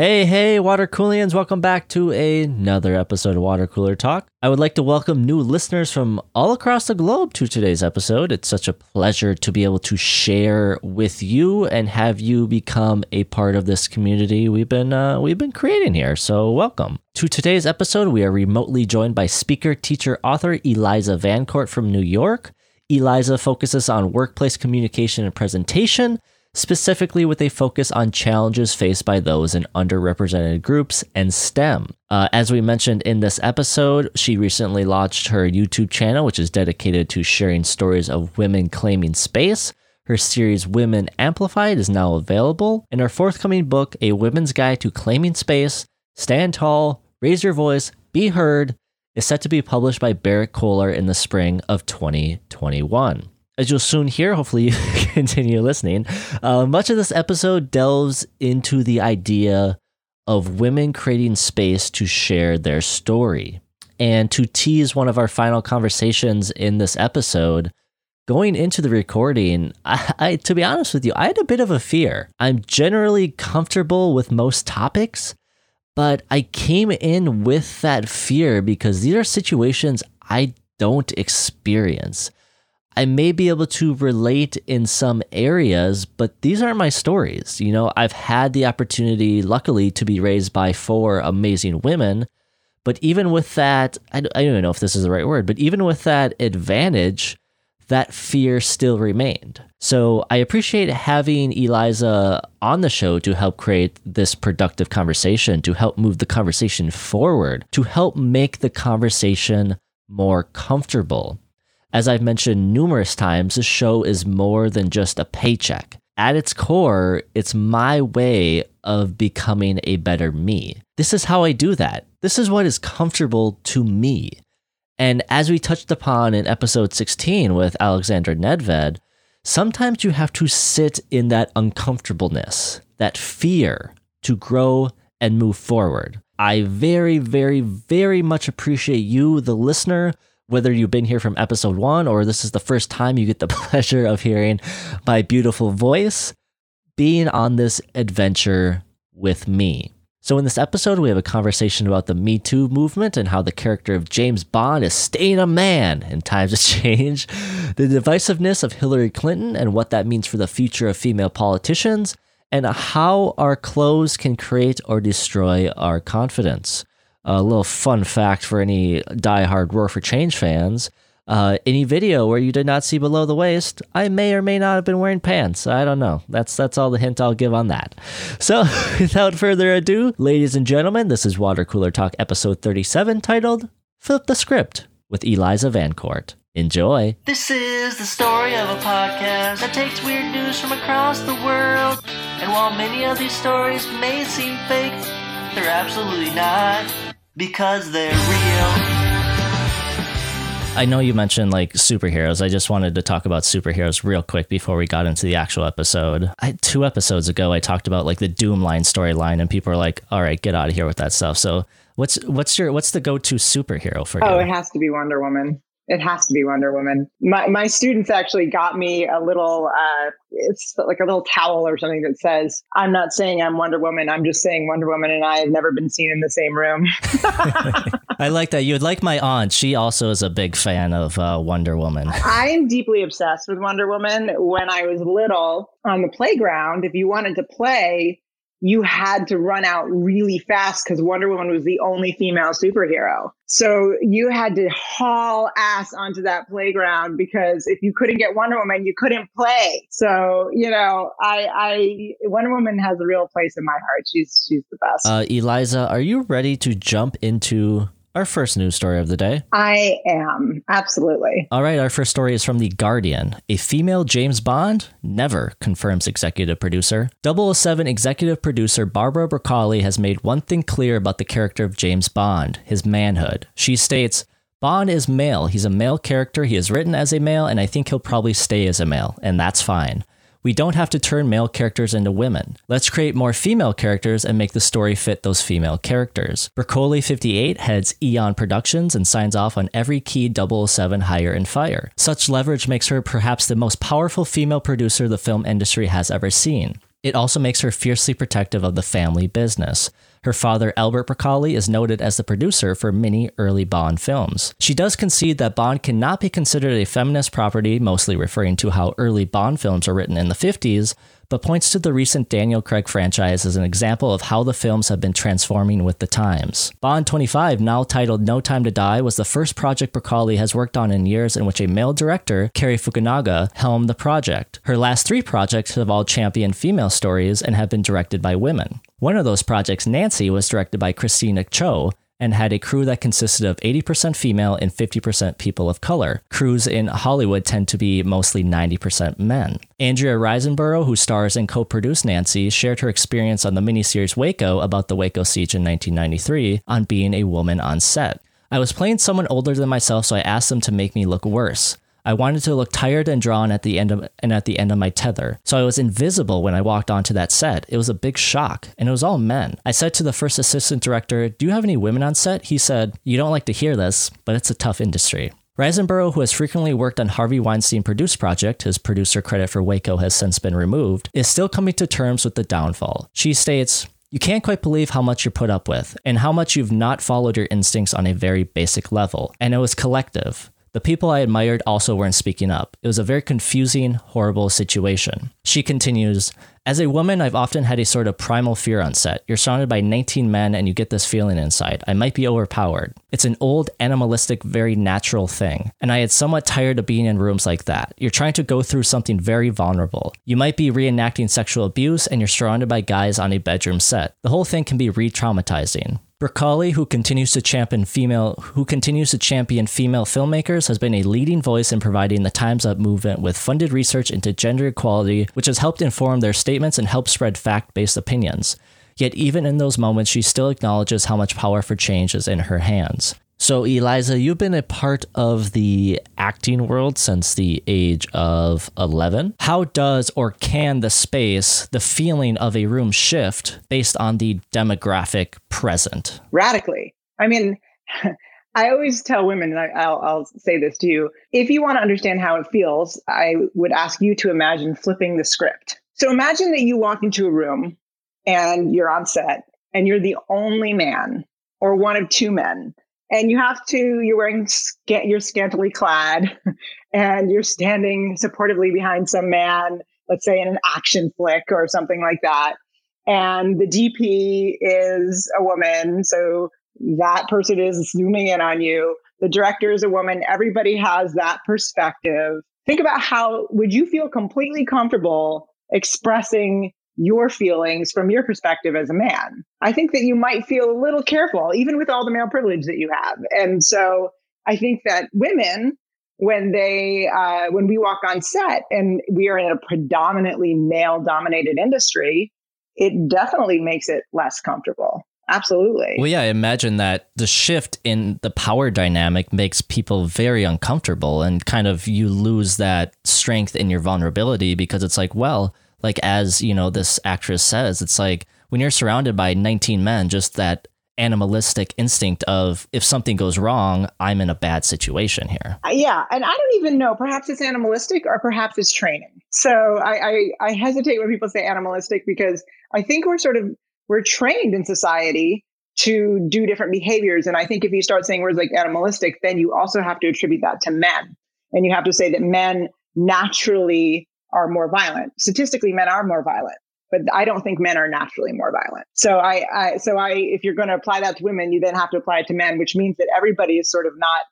Hey, hey, water coolians, welcome back to another episode of Water Cooler Talk. I would like to welcome new listeners from all across the globe to today's episode. It's such a pleasure to be able to share with you and have you become a part of this community we've been uh, we've been creating here. So, welcome. To today's episode, we are remotely joined by speaker, teacher, author Eliza VanCort from New York. Eliza focuses on workplace communication and presentation specifically with a focus on challenges faced by those in underrepresented groups and STEM. Uh, as we mentioned in this episode, she recently launched her YouTube channel, which is dedicated to sharing stories of women claiming space. Her series Women Amplified is now available, and her forthcoming book, A Women's Guide to Claiming Space, Stand Tall, Raise Your Voice, Be Heard, is set to be published by Berrett-Koehler in the spring of 2021 as you'll soon hear, hopefully you continue listening, uh, much of this episode delves into the idea of women creating space to share their story. And to tease one of our final conversations in this episode, going into the recording, I, I, to be honest with you, I had a bit of a fear. I'm generally comfortable with most topics, but I came in with that fear because these are situations I don't experience. I may be able to relate in some areas, but these aren't my stories. You know, I've had the opportunity, luckily, to be raised by four amazing women. But even with that, I don't even know if this is the right word, but even with that advantage, that fear still remained. So I appreciate having Eliza on the show to help create this productive conversation, to help move the conversation forward, to help make the conversation more comfortable. As I've mentioned numerous times, this show is more than just a paycheck. At its core, it's my way of becoming a better me. This is how I do that. This is what is comfortable to me. And as we touched upon in episode 16 with Alexander Nedved, sometimes you have to sit in that uncomfortableness, that fear to grow and move forward. I very, very, very much appreciate you, the listener, whether you've been here from episode one or this is the first time you get the pleasure of hearing my beautiful voice, being on this adventure with me. So, in this episode, we have a conversation about the Me Too movement and how the character of James Bond is staying a man in times of change, the divisiveness of Hillary Clinton and what that means for the future of female politicians, and how our clothes can create or destroy our confidence a little fun fact for any die-hard Roar for Change fans. Uh, any video where you did not see below the waist, I may or may not have been wearing pants. I don't know. That's that's all the hint I'll give on that. So, without further ado, ladies and gentlemen, this is Water Cooler Talk episode 37 titled Flip the Script with Eliza VanCort. Enjoy. This is the story of a podcast that takes weird news from across the world. And while many of these stories may seem fake, they're absolutely not because they're real. I know you mentioned like superheroes. I just wanted to talk about superheroes real quick before we got into the actual episode. I, two episodes ago, I talked about like the Doomline storyline, and people are like, "All right, get out of here with that stuff." So, what's what's your what's the go to superhero for oh, you? it has to be Wonder Woman. It has to be Wonder Woman. My my students actually got me a little uh it's like a little towel or something that says, I'm not saying I'm Wonder Woman, I'm just saying Wonder Woman and I have never been seen in the same room. I like that. You would like my aunt. She also is a big fan of uh, Wonder Woman. I'm deeply obsessed with Wonder Woman. When I was little on the playground, if you wanted to play, you had to run out really fast because Wonder Woman was the only female superhero. So you had to haul ass onto that playground because if you couldn't get Wonder Woman, you couldn't play. So, you know, I, I, Wonder Woman has a real place in my heart. She's, she's the best. Uh, Eliza, are you ready to jump into our first news story of the day. I am. Absolutely. All right, our first story is from The Guardian. A female James Bond? Never, confirms executive producer. 007 executive producer Barbara Broccoli has made one thing clear about the character of James Bond his manhood. She states, Bond is male. He's a male character. He is written as a male, and I think he'll probably stay as a male, and that's fine. We don't have to turn male characters into women. Let's create more female characters and make the story fit those female characters. Broccoli 58 heads Eon Productions and signs off on every key 007 hire and fire. Such leverage makes her perhaps the most powerful female producer the film industry has ever seen. It also makes her fiercely protective of the family business. Her father, Albert Broccoli, is noted as the producer for many early Bond films. She does concede that Bond cannot be considered a feminist property, mostly referring to how early Bond films are written in the 50s, but points to the recent Daniel Craig franchise as an example of how the films have been transforming with the times. Bond 25, now titled No Time to Die, was the first project Broccoli has worked on in years in which a male director, Cary Fukunaga, helmed the project. Her last three projects have all championed female stories and have been directed by women. One of those projects, Nancy, was directed by Christina Choe, and had a crew that consisted of 80% female and 50% people of color. Crews in Hollywood tend to be mostly 90% men. Andrea Riseborough, who stars and co produced Nancy, shared her experience on the miniseries Waco about the Waco siege in 1993 on being a woman on set. I was playing someone older than myself, so I asked them to make me look worse. I wanted to look tired and drawn at the end of and at the end of my tether. So I was invisible when I walked onto that set. It was a big shock, and it was all men. I said to the first assistant director, "Do you have any women on set?" He said, "You don't like to hear this, but it's a tough industry." Riseborough, who has frequently worked on Harvey Weinstein produced project, his producer credit for Waco has since been removed, is still coming to terms with the downfall. She states, you can't quite believe how much you're put up with, and how much you've not followed your instincts on a very basic level. And it was collective. The people I admired also weren't speaking up. It was a very confusing, horrible situation. She continues As a woman, I've often had a sort of primal fear on set. You're surrounded by 19 men and you get this feeling inside. I might be overpowered. It's an old, animalistic, very natural thing. And I had somewhat tired of being in rooms like that. You're trying to go through something very vulnerable. You might be reenacting sexual abuse and you're surrounded by guys on a bedroom set. The whole thing can be re traumatizing. Broccoli, who continues to champion female who continues to champion female filmmakers, has been a leading voice in providing the Times Up movement with funded research into gender equality, which has helped inform their statements and help spread fact-based opinions. Yet even in those moments, she still acknowledges how much power for change is in her hands. So, Eliza, you've been a part of the acting world since the age of 11. How does or can the space, the feeling of a room shift based on the demographic present? Radically. I mean, I always tell women, and I, will I'll say this to you if you want to understand how it feels, I would ask you to imagine flipping the script. So, imagine that you walk into a room and you're on set and you're the only man or one of two men and you have to you're wearing scant, you're scantily clad and you're standing supportively behind some man let's say in an action flick or something like that. And the dp is a woman so that person is zooming in on you. The director is a woman. Everybody has that perspective. Think about how would you feel completely comfortable expressing your feelings from your perspective as a man. I think that you might feel a little careful, even with all the male privilege that you have. And so I think that women, when they uh, when we walk on set and we are in a predominantly male dominated industry, it definitely makes it less comfortable. Absolutely. Well, yeah, I imagine that the shift in the power dynamic makes people very uncomfortable and kind of you lose that strength in your vulnerability because it's like, well, like as you know this actress says it's like when you're surrounded by 19 men just that animalistic instinct of if something goes wrong i'm in a bad situation here. Yeah and i don't even know perhaps it's animalistic or perhaps it's training. So I, I i hesitate when people say animalistic because i think we're sort of we're trained in society to do different behaviors. And i think if you start saying words like animalistic then you also have to attribute that to men. And you have to say that men naturally are more violent. Statistically, men are more violent, but I don't think men are naturally more violent. So I, I so I, if you're going to apply that to women, you then have to apply it to men, which means that everybody is sort of not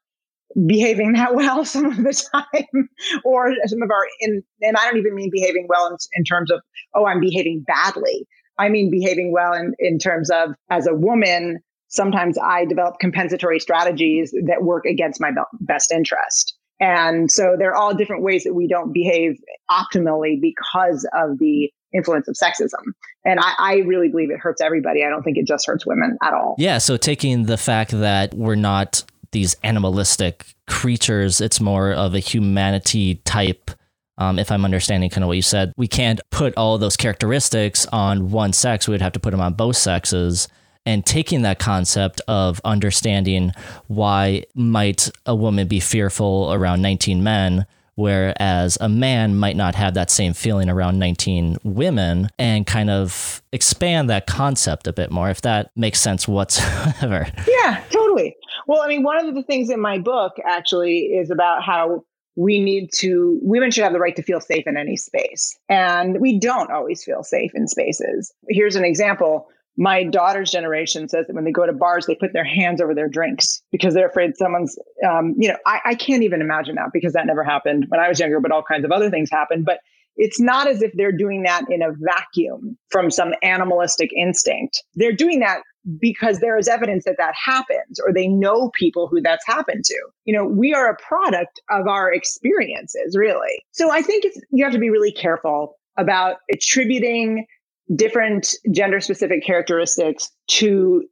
behaving that well some of the time, or some of our, in, and I don't even mean behaving well in, in terms of, oh, I'm behaving badly. I mean behaving well in, in terms of as a woman, sometimes I develop compensatory strategies that work against my best interest. And so there are all different ways that we don't behave optimally because of the influence of sexism. And I, I, really believe it hurts everybody. I don't think it just hurts women at all. Yeah. So taking the fact that we're not these animalistic creatures, it's more of a humanity type. Um, if I'm understanding kind of what you said, we can't put all those characteristics on one sex. We would have to put them on both sexes and taking that concept of understanding why might a woman be fearful around 19 men whereas a man might not have that same feeling around 19 women and kind of expand that concept a bit more, if that makes sense whatsoever. Yeah, totally. Well, I mean, one of the things in my book actually is about how we need to women should have the right to feel safe in any space and we don't always feel safe in spaces here's an example my daughter's generation says that when they go to bars they put their hands over their drinks because they're afraid someone's um, you know I, I can't even imagine that because that never happened when i was younger but all kinds of other things happened but it's not as if they're doing that in a vacuum from some animalistic instinct they're doing that because there is evidence that that happens or they know people who that's happened to. You know, we are a product of our experiences, really. So I think you have to be really careful about attributing different gender specific characteristics to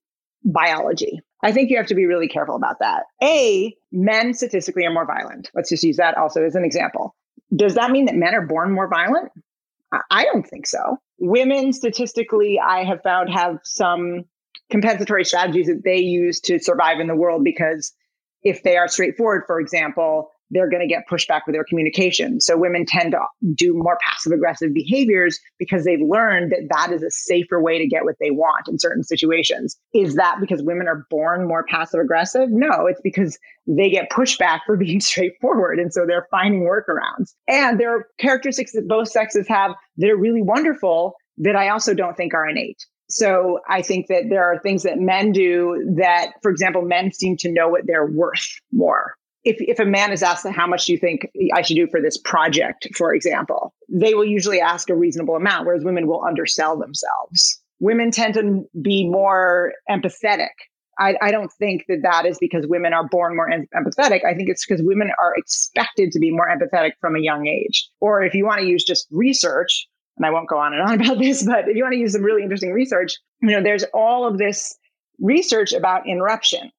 biology. I think you have to be really careful about that. A, men statistically are more violent. Let's just use that also as an example. Does that mean that men are born more violent? I don't think so. Women statistically, I have found have some compensatory strategies that they use to survive in the world because if they are straightforward, for example, they're going to get pushed back with their communication. So women tend to do more passive aggressive behaviors because they've learned that that is a safer way to get what they want in certain situations. Is that because women are born more passive aggressive? No, it's because they get pushed back for being straightforward. And so they're finding workarounds. And there are characteristics that both sexes have that are really wonderful that I also don't think are innate. So I think that there are things that men do that, for example, men seem to know what they're worth more. If, if a man is asked, how much do you think I should do for this project, for example, they will usually ask a reasonable amount, whereas women will undersell themselves. Women tend to be more empathetic. I, I don't think that that is because women are born more em- empathetic. I think it's because women are expected to be more empathetic from a young age. Or if you want to use just research, and I won't go on and on about this, but if you want to use some really interesting research, you know, there's all of this research about interruption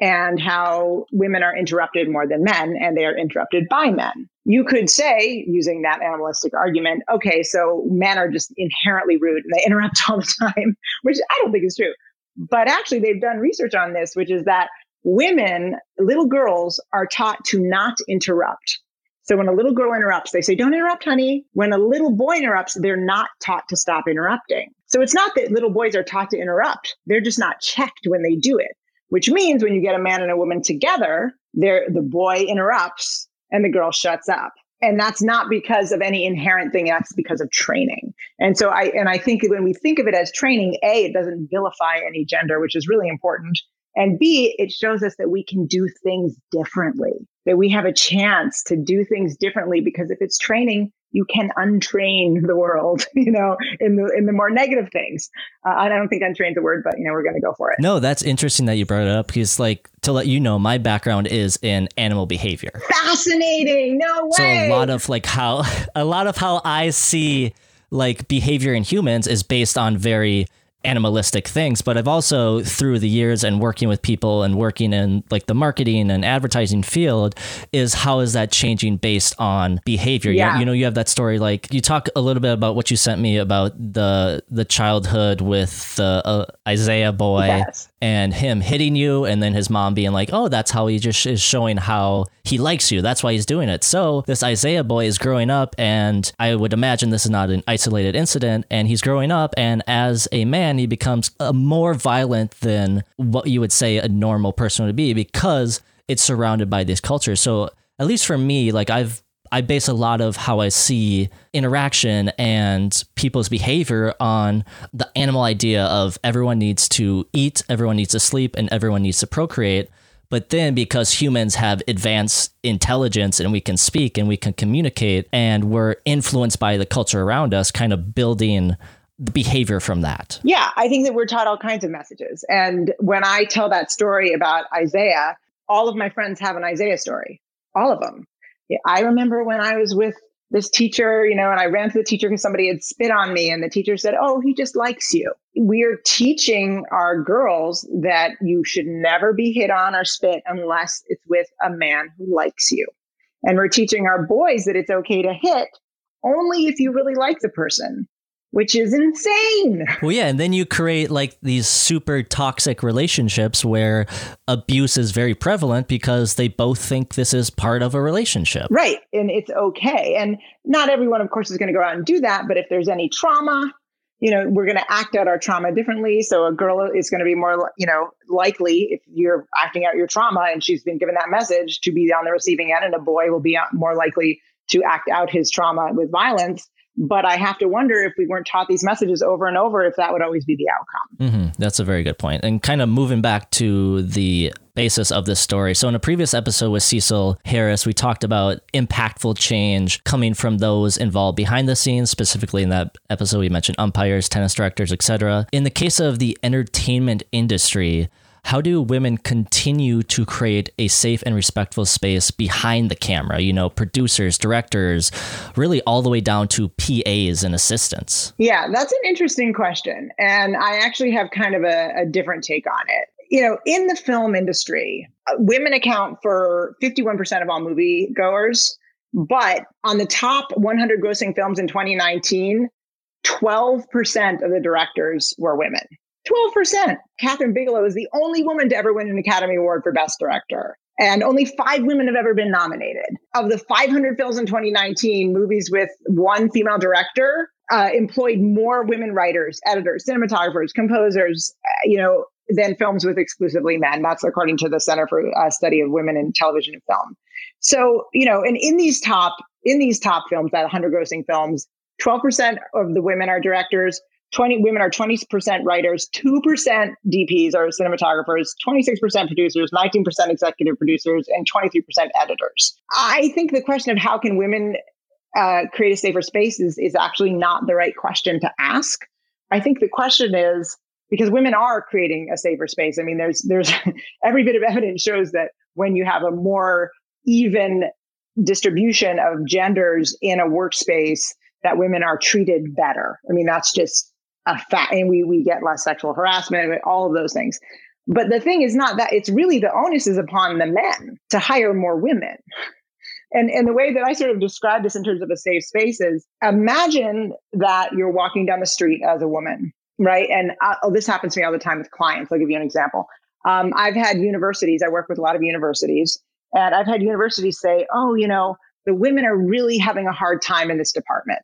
and how women are interrupted more than men and they are interrupted by men. You could say, using that animalistic argument, okay, so men are just inherently rude and they interrupt all the time, which I don't think is true. But actually, they've done research on this, which is that women, little girls, are taught to not interrupt. So when a little girl interrupts, they say, don't interrupt, honey. When a little boy interrupts, they're not taught to stop interrupting. So it's not that little boys are taught to interrupt. They're just not checked when they do it, which means when you get a man and a woman together, there the boy interrupts and the girl shuts up. And that's not because of any inherent thing. That's because of training. And so I, and I think when we think of it as training, A, it doesn't vilify any gender, which is really important. And B, it shows us that we can do things differently, that we have a chance to do things differently because if it's training, you can untrain the world, you know, in the in the more negative things. Uh, I don't think untrain's a word, but you know, we're going to go for it. No, that's interesting that you brought it up because, like, to let you know, my background is in animal behavior. Fascinating. No way. So a lot of like how a lot of how I see like behavior in humans is based on very animalistic things but i've also through the years and working with people and working in like the marketing and advertising field is how is that changing based on behavior yeah. you, you know you have that story like you talk a little bit about what you sent me about the the childhood with the uh, isaiah boy yes. And him hitting you and then his mom being like oh that's how he just is showing how he likes you that's why he's doing it so this isaiah boy is growing up and i would imagine this is not an isolated incident and he's growing up and as a man he becomes more violent than what you would say a normal person would be because it's surrounded by this culture. So at least for me, like I've I base a lot of how I see interaction and people's behavior on the animal idea of everyone needs to eat, everyone needs to sleep, and everyone needs to procreate. But then because humans have advanced intelligence and we can speak and we can communicate and we're influenced by the culture around us, kind of building the behavior from that? Yeah, I think that we're taught all kinds of messages. And when I tell that story about Isaiah, all of my friends have an Isaiah story, all of them. I remember when I was with this teacher, you know, and I ran to the teacher because somebody had spit on me, and the teacher said, Oh, he just likes you. We're teaching our girls that you should never be hit on or spit unless it's with a man who likes you. And we're teaching our boys that it's okay to hit only if you really like the person which is insane. Well, yeah, and then you create like these super toxic relationships where abuse is very prevalent because they both think this is part of a relationship. Right. And it's okay. And not everyone, of course, is going to go out and do that. But if there's any trauma, you know, we're going to act out our trauma differently. So a girl is going to be more, you know, likely if you're acting out your trauma and she's been given that message to be on the receiving end, and a boy will be more likely to act out his trauma with violence. But I have to wonder if we weren't taught these messages over and over, if that would always be the outcome. Mm-hmm. That's a very good point. And kind of moving back to the basis of this story. So, in a previous episode with Cecil Harris, we talked about impactful change coming from those involved behind the scenes. Specifically, in that episode, we mentioned umpires, tennis directors, etc. In the case of the entertainment industry, how do women continue to create a safe and respectful space behind the camera? You know, producers, directors, really all the way down to PAs and assistants. Yeah, that's an interesting question. And I actually have kind of a, a different take on it. You know, in the film industry, uh, women account for 51% of all movie goers. But on the top 100 grossing films in 2019, 12% of the directors were women. 12%. Kathryn Bigelow is the only woman to ever win an Academy Award for Best Director. And only five women have ever been nominated. Of the 500 films in 2019, movies with one female director uh, employed more women writers, editors, cinematographers, composers, uh, you know, than films with exclusively men. That's according to the Center for uh, Study of Women in Television and Film. So, you know, and in these top in these top films, that 100 grossing films, 12% of the women are directors, 20 women are 20% writers, 2% DPs are cinematographers, 26% producers, 19% executive producers, and 23% editors. I think the question of how can women uh, create a safer space is, is actually not the right question to ask. I think the question is because women are creating a safer space. I mean, there's there's every bit of evidence shows that when you have a more even distribution of genders in a workspace, that women are treated better. I mean, that's just a fact, and we we get less sexual harassment, all of those things. But the thing is not that it's really the onus is upon the men to hire more women. And, and the way that I sort of describe this in terms of a safe space is imagine that you're walking down the street as a woman, right? And I, oh, this happens to me all the time with clients. I'll give you an example. Um, I've had universities, I work with a lot of universities, and I've had universities say, oh, you know, the women are really having a hard time in this department.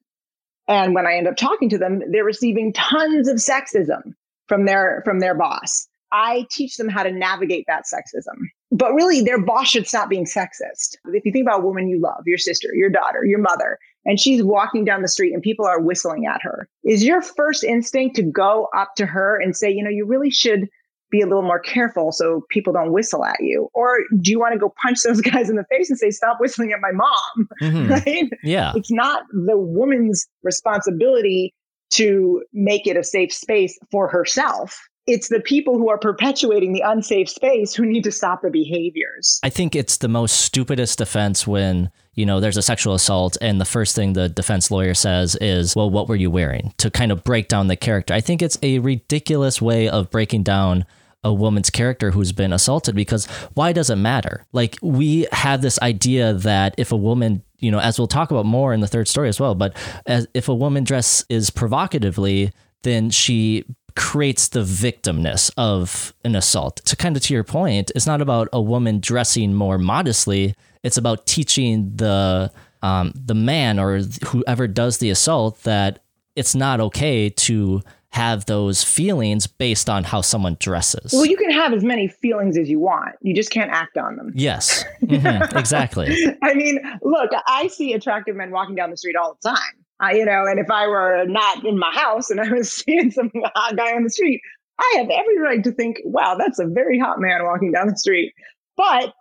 And when I end up talking to them, they're receiving tons of sexism from their from their boss. I teach them how to navigate that sexism. But really, their boss should stop being sexist. If you think about a woman you love, your sister, your daughter, your mother, and she's walking down the street and people are whistling at her, is your first instinct to go up to her and say, you know, you really should be a little more careful so people don't whistle at you? Or do you want to go punch those guys in the face and say, stop whistling at my mom? Mhm. Right? Yeah. It's not the woman's responsibility to make it a safe space for herself. It's the people who are perpetuating the unsafe space who need to stop the behaviors. I think it's the most stupidest defense when, you know, there's a sexual assault and the first thing the defense lawyer says is, well, what were you wearing? To kind of break down the character. I think it's a ridiculous way of breaking down a woman's character who's been assaulted because why does it matter? Like, we have this idea that if a woman, you know, as we'll talk about more in the third story as well, but as if a woman dress is provocatively, then she creates the victimness of an assault. To kind of to your point, it's not about a woman dressing more modestly. It's about teaching the um, the man or whoever does the assault that it's not okay to have those feelings based on how someone dresses. Well, you can have as many feelings as you want. You just can't act on them. yes, Mhm, exactly. I mean, look, I see attractive men walking down the street all the time. I, you know, and if I were not in my house and I was seeing some hot guy on the street, I have every right to think, wow, that's a very hot man walking down the street. But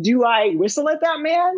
do I whistle at that man?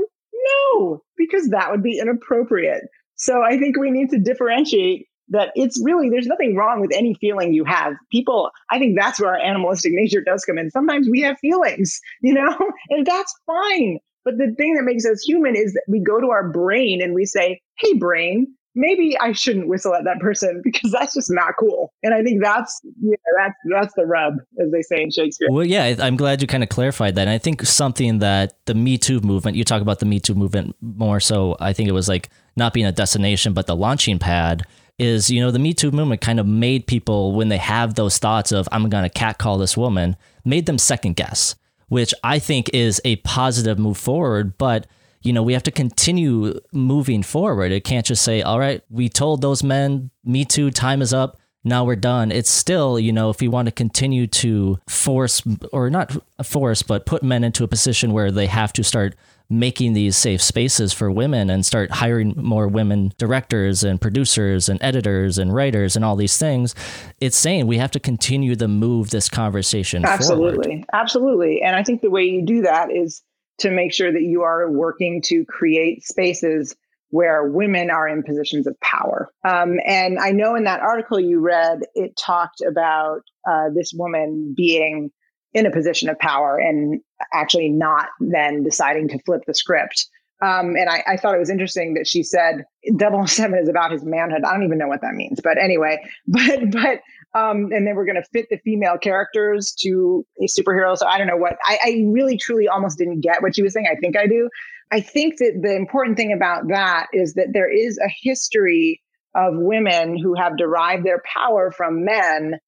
No, because that would be inappropriate. So I think we need to differentiate that it's really, there's nothing wrong with any feeling you have. People, I think that's where our animalistic nature does come in. Sometimes we have feelings, you know, and that's fine. But the thing that makes us human is that we go to our brain and we say, hey, brain, maybe I shouldn't whistle at that person because that's just not cool. And I think that's yeah, that's that's the rub, as they say in Shakespeare. Well, yeah, I'm glad you kind of clarified that. And I think something that the Me Too movement, you talk about the Me Too movement more so, I think it was like not being a destination, but the launching pad is you know the Me Too movement kind of made people when they have those thoughts of I'm gonna catcall this woman, made them second guess, which I think is a positive move forward, but you know, we have to continue moving forward. It can't just say, all right, we told those men, me too, time is up. Now we're done. It's still, you know, if we want to continue to force or not force, but put men into a position where they have to start making these safe spaces for women and start hiring more women directors and producers and editors and writers and all these things it's saying we have to continue to move this conversation forward. absolutely forward. absolutely and i think the way you do that is to make sure that you are working to create spaces where women are in positions of power. Um, and I know in that article you read, it talked about uh, this woman being in a position of power and actually not then deciding to flip the script. Um, and I, I, thought it was interesting that she said 007 is about his manhood. I don't even know what that means, but anyway, but but um, and then we're going to fit the female characters to a superhero. So I don't know what I, I really truly almost didn't get what she was saying. I think I do. I think that the important thing about that is that there is a history of women who have derived their power from men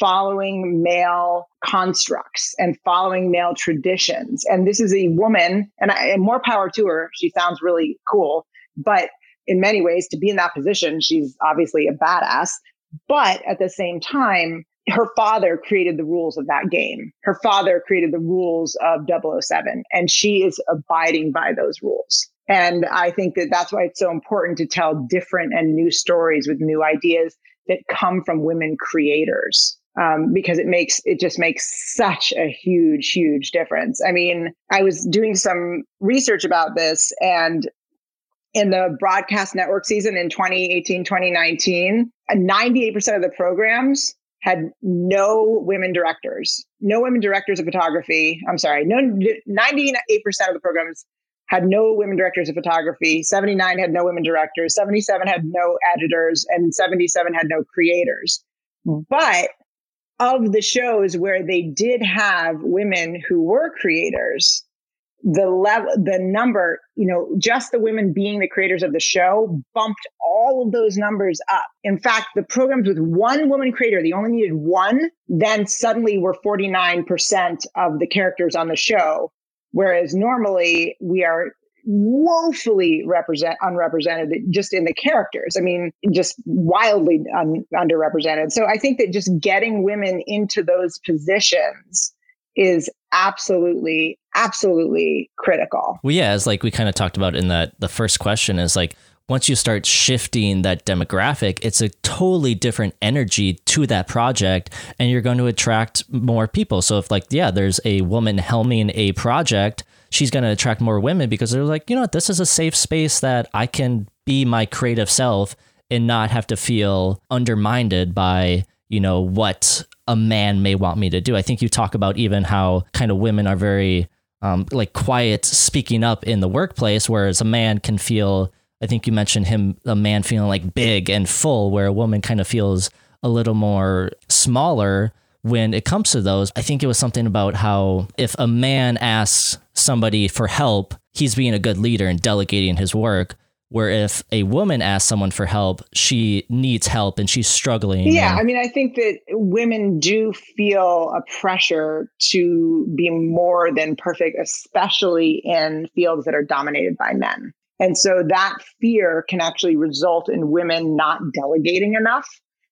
following male constructs and following male traditions. And this is a woman, and, I, and more power to her. She sounds really cool, but in many ways, to be in that position, she's obviously a badass. But at the same time, her father created the rules of that game. Her father created the rules of 007, and she is abiding by those rules. And I think that that's why it's so important to tell different and new stories with new ideas that come from women creators. Um, because it makes it just makes such a huge, huge difference. I mean, I was doing some research about this, and in the broadcast network season in 2018, 2019, 98% of the programs had no women directors, no women directors of photography. I'm sorry, no 98% of the programs had no women directors of photography. 79 had no women directors, 77 had no editors, and 77 had no creators. But of the shows where they did have women who were creators, the level, the number, you know, just the women being the creators of the show bumped all of those numbers up. In fact, the programs with one woman creator, they only needed one, then suddenly were 49% of the characters on the show. Whereas normally we are woefully represent unrepresented just in the characters. I mean, just wildly un, underrepresented. So I think that just getting women into those positions is absolutely absolutely critical well yeah as like we kind of talked about in that the first question is like once you start shifting that demographic it's a totally different energy to that project and you're going to attract more people so if like yeah there's a woman helming a project she's going to attract more women because they're like you know what this is a safe space that i can be my creative self and not have to feel undermined by you know what a man may want me to do. I think you talk about even how kind of women are very um, like quiet speaking up in the workplace, whereas a man can feel. I think you mentioned him, a man feeling like big and full, where a woman kind of feels a little more smaller when it comes to those. I think it was something about how if a man asks somebody for help, he's being a good leader and delegating his work where if a woman asks someone for help, she needs help and she's struggling. Yeah, and- I mean, I think that women do feel a pressure to be more than perfect, especially in fields that are dominated by men. And so that fear can actually result in women not delegating enough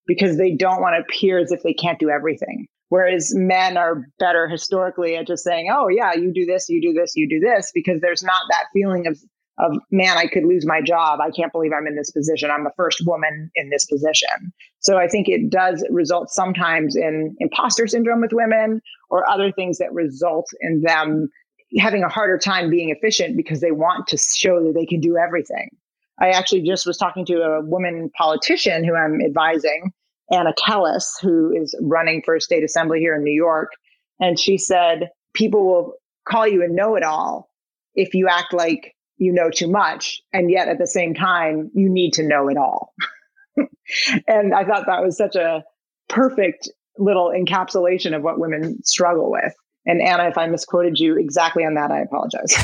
because they don't want to appear as if they can't do everything. Whereas men are better historically at just saying, oh, yeah, you do this, you do this, you do this, because there's not that feeling of of man i could lose my job. I can't believe i'm in this position. I'm the first woman in this position. So i think it does result sometimes in imposter syndrome with women or other things that result in them having a harder time being efficient because they want to show that they can do everything i actually just was talking to a woman politician who i'm advising anna kelles who is running for state assembly here in new york and she said people will call you a know-it-all if you act like you know too much. And yet at the same time, you need to know it all. and I thought that was such a perfect little encapsulation of what women struggle with. And Anna, if I misquoted you exactly on that, I apologize.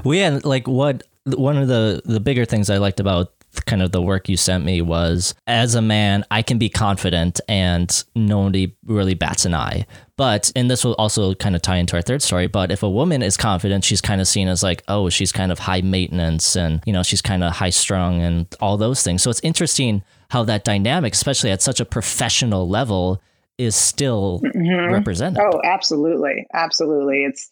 well, yeah, like what one of the the bigger things I liked about kind of the work you sent me was as a man, I can be confident and nobody really bats an eye. But, and this will also kind of tie into our third story, but if a woman is confident, she's kind of seen as like, oh, she's kind of high maintenance and, you know, she's kind of high strung and all those things. So it's interesting how that dynamic, especially at such a professional level, is still mm-hmm. represented. Oh, absolutely. Absolutely. It's,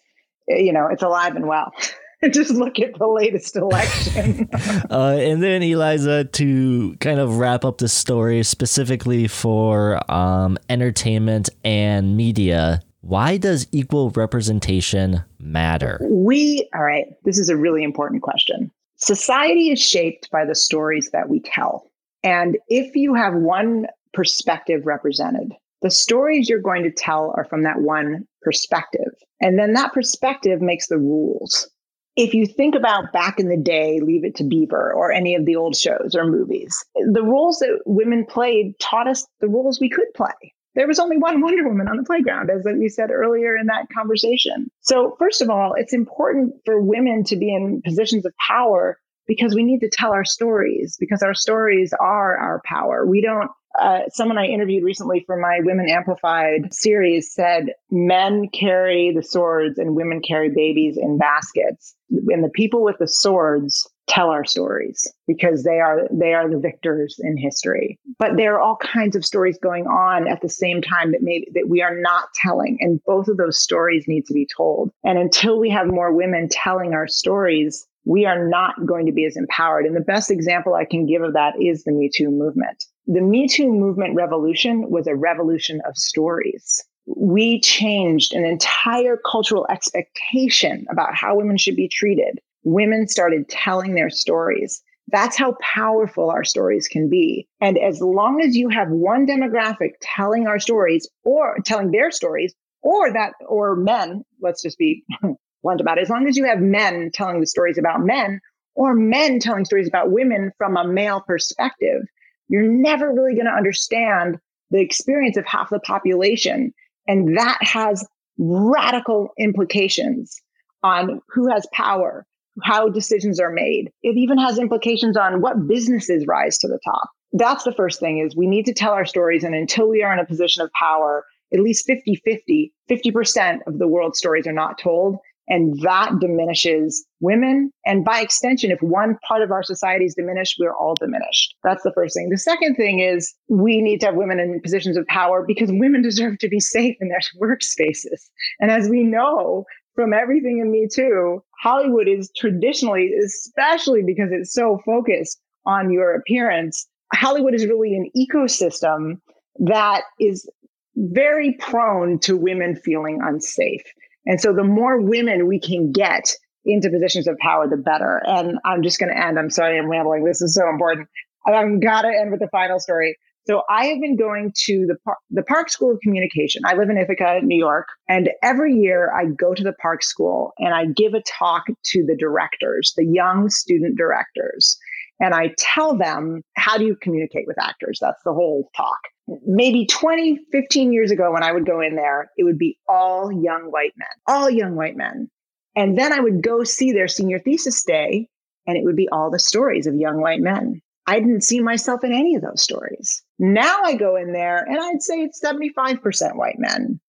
you know, it's alive and well. just look at the latest election. uh, and then Eliza, to kind of wrap up the story specifically for um, entertainment and media, why does equal representation matter? We, all right, this is a really important question. Society is shaped by the stories that we tell. And if you have one perspective represented, the stories you're going to tell are from that one perspective. And then that perspective makes the rules if you think about back in the day, Leave It to Beaver or any of the old shows or movies, the roles that women played taught us the roles we could play. There was only one Wonder Woman on the playground, as we said earlier in that conversation. So, first of all, it's important for women to be in positions of power because we need to tell our stories, because our stories are our power. We don't uh, someone I interviewed recently for my Women Amplified series said men carry the swords and women carry babies in baskets. And the people with the swords tell our stories because they are they are the victors in history. But there are all kinds of stories going on at the same time that maybe that we are not telling. And both of those stories need to be told. And until we have more women telling our stories, we are not going to be as empowered. And the best example I can give of that is the Me Too movement. The Me Too movement revolution was a revolution of stories. We changed an entire cultural expectation about how women should be treated. Women started telling their stories. That's how powerful our stories can be. And as long as you have one demographic telling our stories or telling their stories, or that, or men, let's just be blunt about it. As long as you have men telling the stories about men or men telling stories about women from a male perspective, you're never really going to understand the experience of half the population. And that has radical implications on who has power, how decisions are made. It even has implications on what businesses rise to the top. That's the first thing is we need to tell our stories. And until we are in a position of power, at least 50 50, 50% of the world's stories are not told. And that diminishes women. And by extension, if one part of our society is diminished, we're all diminished. That's the first thing. The second thing is we need to have women in positions of power because women deserve to be safe in their workspaces. And as we know, from everything in Me Too, Hollywood is traditionally, especially because it's so focused on your appearance, Hollywood is really an ecosystem that is very prone to women feeling unsafe. And so the more women we can get into positions of power, the better. And I'm just going to end. I'm sorry, I'm rambling. This is so important. I'm got to end with the final story. So I have been going to the par- the Park School of Communication. I live in Ithaca, New York, and every year I go to the Park School and I give a talk to the directors, the young student directors, and I tell them how do you communicate with actors? That's the whole talk maybe 20, 15 years ago, when I would go in there, it would be all young white men, all young white men. And then I would go see their senior thesis day, and it would be all the stories of young white men. I didn't see myself in any of those stories. Now I go in there and I'd say it's 75% white men.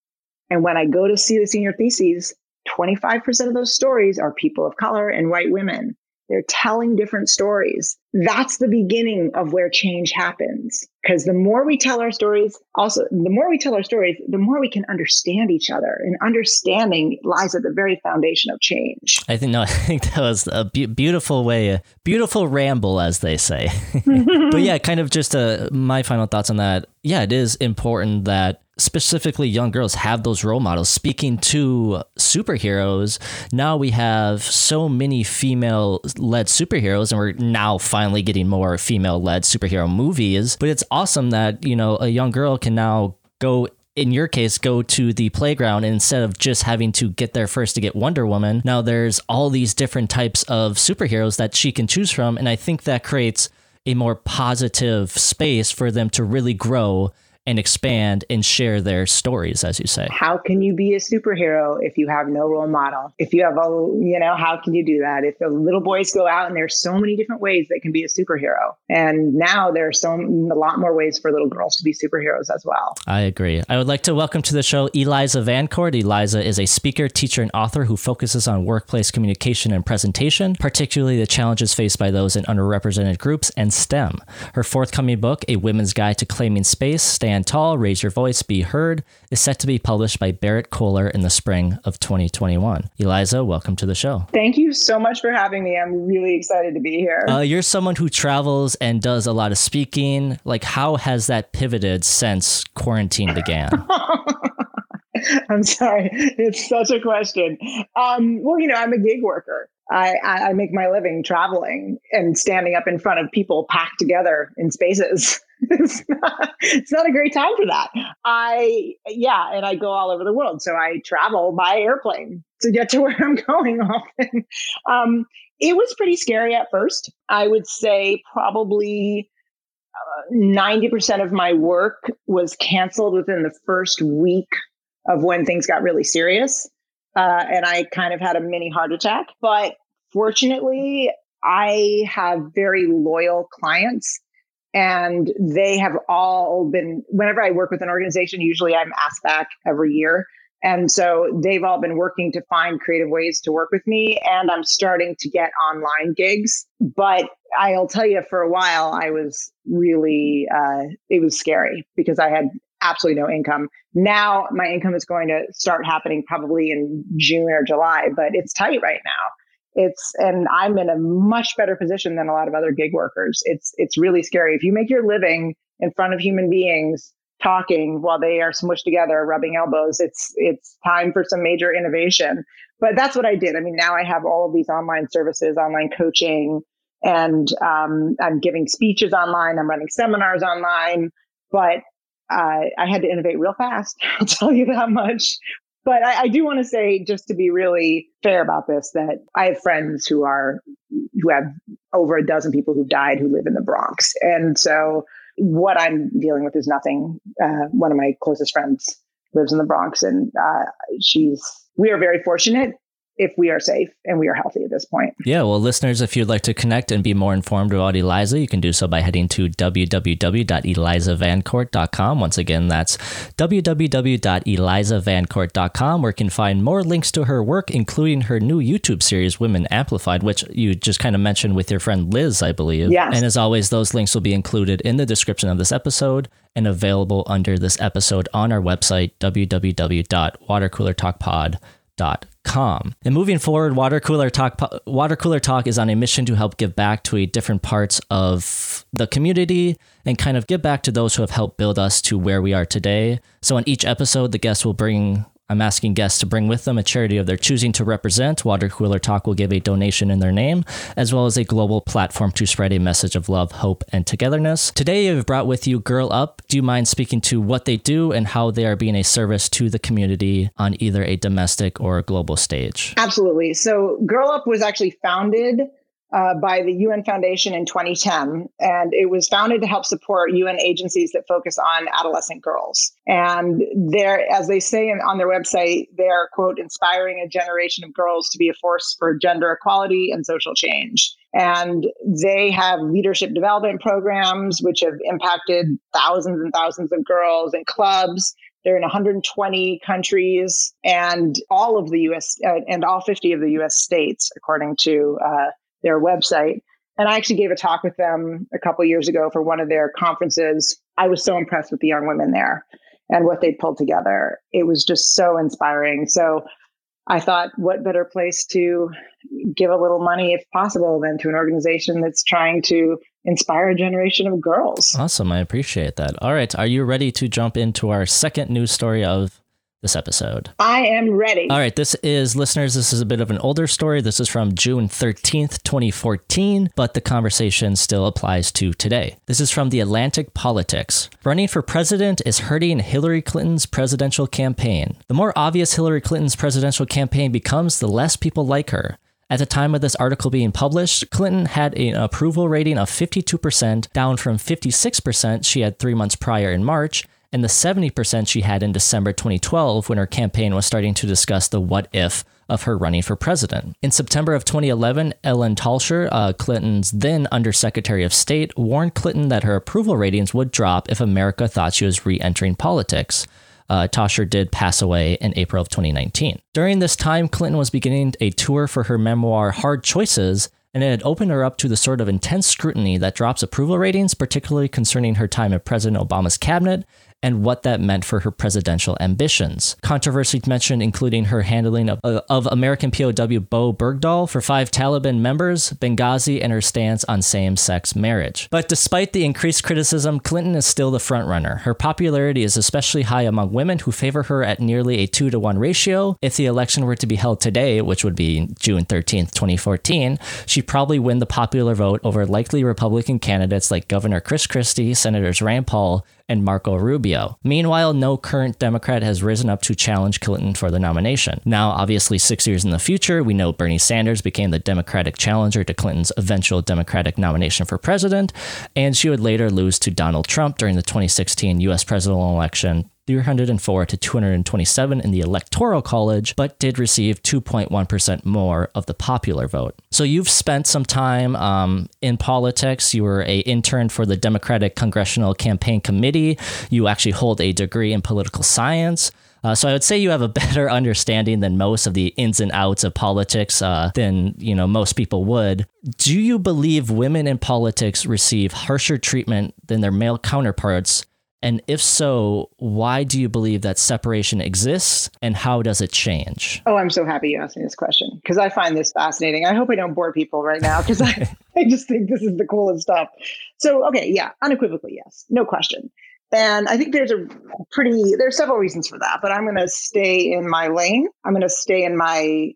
And when I go to see the senior theses, 25% of those stories are people of color and white women. They're telling different stories. That's the beginning of where change happens. Because the more we tell our stories, also, the more we tell our stories, the more we can understand each other. And understanding lies at the very foundation of change. I think, no, I think that was a be- beautiful way, a beautiful ramble, as they say. but yeah, kind of just uh, my final thoughts on that. Yeah, it is important that specifically young girls have those role models speaking to superheroes now we have so many female led superheroes and we're now finally getting more female led superhero movies but it's awesome that you know a young girl can now go in your case, go to the playground instead of just having to get there first to get Wonder Woman, now there's all these different types of superheroes that she can choose from. And I think that creates a more positive space for them to really grow and expand and share their stories, as you say. How can you be a superhero if you have no role model? If you have a, you know, how can you do that? If the little boys go out and there's so many different ways they can be a superhero. And now there's so a lot more ways for little girls to be superheroes as well. I agree. I would like to welcome to the show Eliza VanCort. Eliza is a speaker, teacher, and author who focuses on workplace communication and presentation, particularly the challenges faced by those in underrepresented groups and STEM. Her forthcoming book, A Women's Guide to Claiming Space, Stand Tall, Raise Your Voice, Be Heard, is set to be published by Berrett-Koehler in the spring of 2021. Eliza, welcome to the show. Thank you so much for having me. I'm really excited to be here. Uh, you're someone who travels and does a lot of speaking. Like, how has that pivoted since quarantine began? I'm sorry. It's such a question. Um, well, you know, I'm a gig worker. I, I make my living traveling and standing up in front of people packed together in spaces. it's, not, it's not a great time for that. I, yeah, and I go all over the world. So I travel by airplane to get to where I'm going often. Um, it was pretty scary at first. I would say probably uh, 90% of my work was canceled within the first week of when things got really serious. Uh, and I kind of had a mini heart attack. But fortunately, I have very loyal clients and they have all been, whenever I work with an organization, usually I'm asked back every year. And so they've all been working to find creative ways to work with me. And I'm starting to get online gigs. But I'll tell you, for a while, I was really, uh, it was scary because I had absolutely no income. Now my income is going to start happening probably in June or July, but it's tight right now. It's and I'm in a much better position than a lot of other gig workers. It's it's really scary. If you make your living in front of human beings talking while they are smushed together, rubbing elbows, it's it's time for some major innovation. But that's what I did. I mean, now I have all of these online services, online coaching, and um, I'm giving speeches online. I'm running seminars online. But uh, I had to innovate real fast. I'll tell you that much. But I, I do want to say, just to be really fair about this, that I have friends who are who have over a dozen people who've died who live in the Bronx, and so what I'm dealing with is nothing. Uh, one of my closest friends lives in the Bronx, and uh, she's. We are very fortunate if we are safe and we are healthy at this point. Yeah, well, listeners, if you'd like to connect and be more informed about Eliza, you can do so by heading to www.elizavancort.com. Once again, that's www.elizavancort.com, where you can find more links to her work, including her new YouTube series, Women Amplified, which you just kind of mentioned with your friend Liz, I believe. Yes. And as always, those links will be included in the description of this episode and available under this episode on our website, www.watercoolertalkpod.com And moving forward, Water Cooler Talk Water Cooler Talk is on a mission to help give back to a different parts of the community and kind of give back to those who have helped build us to where we are today. So in each episode, the guests will bring I'm asking guests to bring with them a charity of their choosing to represent. Water Cooler Talk will give a donation in their name, as well as a global platform to spread a message of love, hope, and togetherness. Today, you've brought with you Girl Up. Do you mind speaking to what they do and how they are being a service to the community on either a domestic or a global stage? Absolutely. So, Girl Up was actually founded uh, by the UN Foundation in 2010. And it was founded to help support UN agencies that focus on adolescent girls. And they're, as they say on their website, they're, quote, inspiring a generation of girls to be a force for gender equality and social change. And they have leadership development programs, which have impacted thousands and thousands of girls in clubs. They're in 120 countries and all of the US uh, and all 50 of the US states, according to uh, their website. And I actually gave a talk with them a couple years ago for one of their conferences. I was so impressed with the young women there and what they pulled together. It was just so inspiring. So I thought, what better place to give a little money, if possible, than to an organization that's trying to inspire a generation of girls. Awesome. I appreciate that. All right. Are you ready to jump into our second news story of this episode. I am ready. All right, this is listeners, this is a bit of an older story. This is from June 13th, 2014, but the conversation still applies to today. This is from the Atlantic Politics. Running for president is hurting Hillary Clinton's presidential campaign. The more obvious Hillary Clinton's presidential campaign becomes, the less people like her. At the time of this article being published, Clinton had an approval rating of 52%, down from 56% she had three months prior in March, and the 70% she had in December 2012 when her campaign was starting to discuss the what if of her running for president. In September of 2011, Ellen Tauscher, uh, Clinton's then Undersecretary of State, warned Clinton that her approval ratings would drop if America thought she was re entering politics. Uh, did pass away in April of 2019. During this time, Clinton was beginning a tour for her memoir Hard Choices, and it had opened her up to the sort of intense scrutiny that drops approval ratings, particularly concerning her time in President Obama's cabinet and what that meant for her presidential ambitions. Controversies mentioned including her handling of, uh, of American POW Bowe Bergdahl for five Taliban members, Benghazi, and her stance on same sex marriage. But despite the increased criticism, Clinton is still the frontrunner. Her popularity is especially high among women who favor her at nearly a two to one ratio. If the election were to be held today, which would be June 13th, 2014, she'd probably win the popular vote over likely Republican candidates like Governor Chris Christie, Senators Rand Paul, and Marco Rubio. Meanwhile, no current Democrat has risen up to challenge Clinton for the nomination. Now, obviously, six years in the future, we know Bernie Sanders became the Democratic challenger to Clinton's eventual Democratic nomination for president, and she would later lose to Donald Trump during the 2016 US presidential election 304 to 227 in the Electoral College, but did receive 2.1% more of the popular vote. So you've spent some time um, in politics. You were a intern for the Democratic Congressional Campaign Committee. You actually hold a degree in political science. Uh, so I would say you have a better understanding than most of the ins and outs of politics uh, than you know most people would. Do you believe women in politics receive harsher treatment than their male counterparts? And if so, why do you believe that separation exists and how does it change? Oh, I'm so happy you asked me this question because I find this fascinating. I hope I don't bore people right now because I, I just think this is the coolest stuff. So, okay, yeah, unequivocally, yes, no question. And I think there's a pretty, there's several reasons for that, but I'm going to stay in my lane. I'm going to stay in my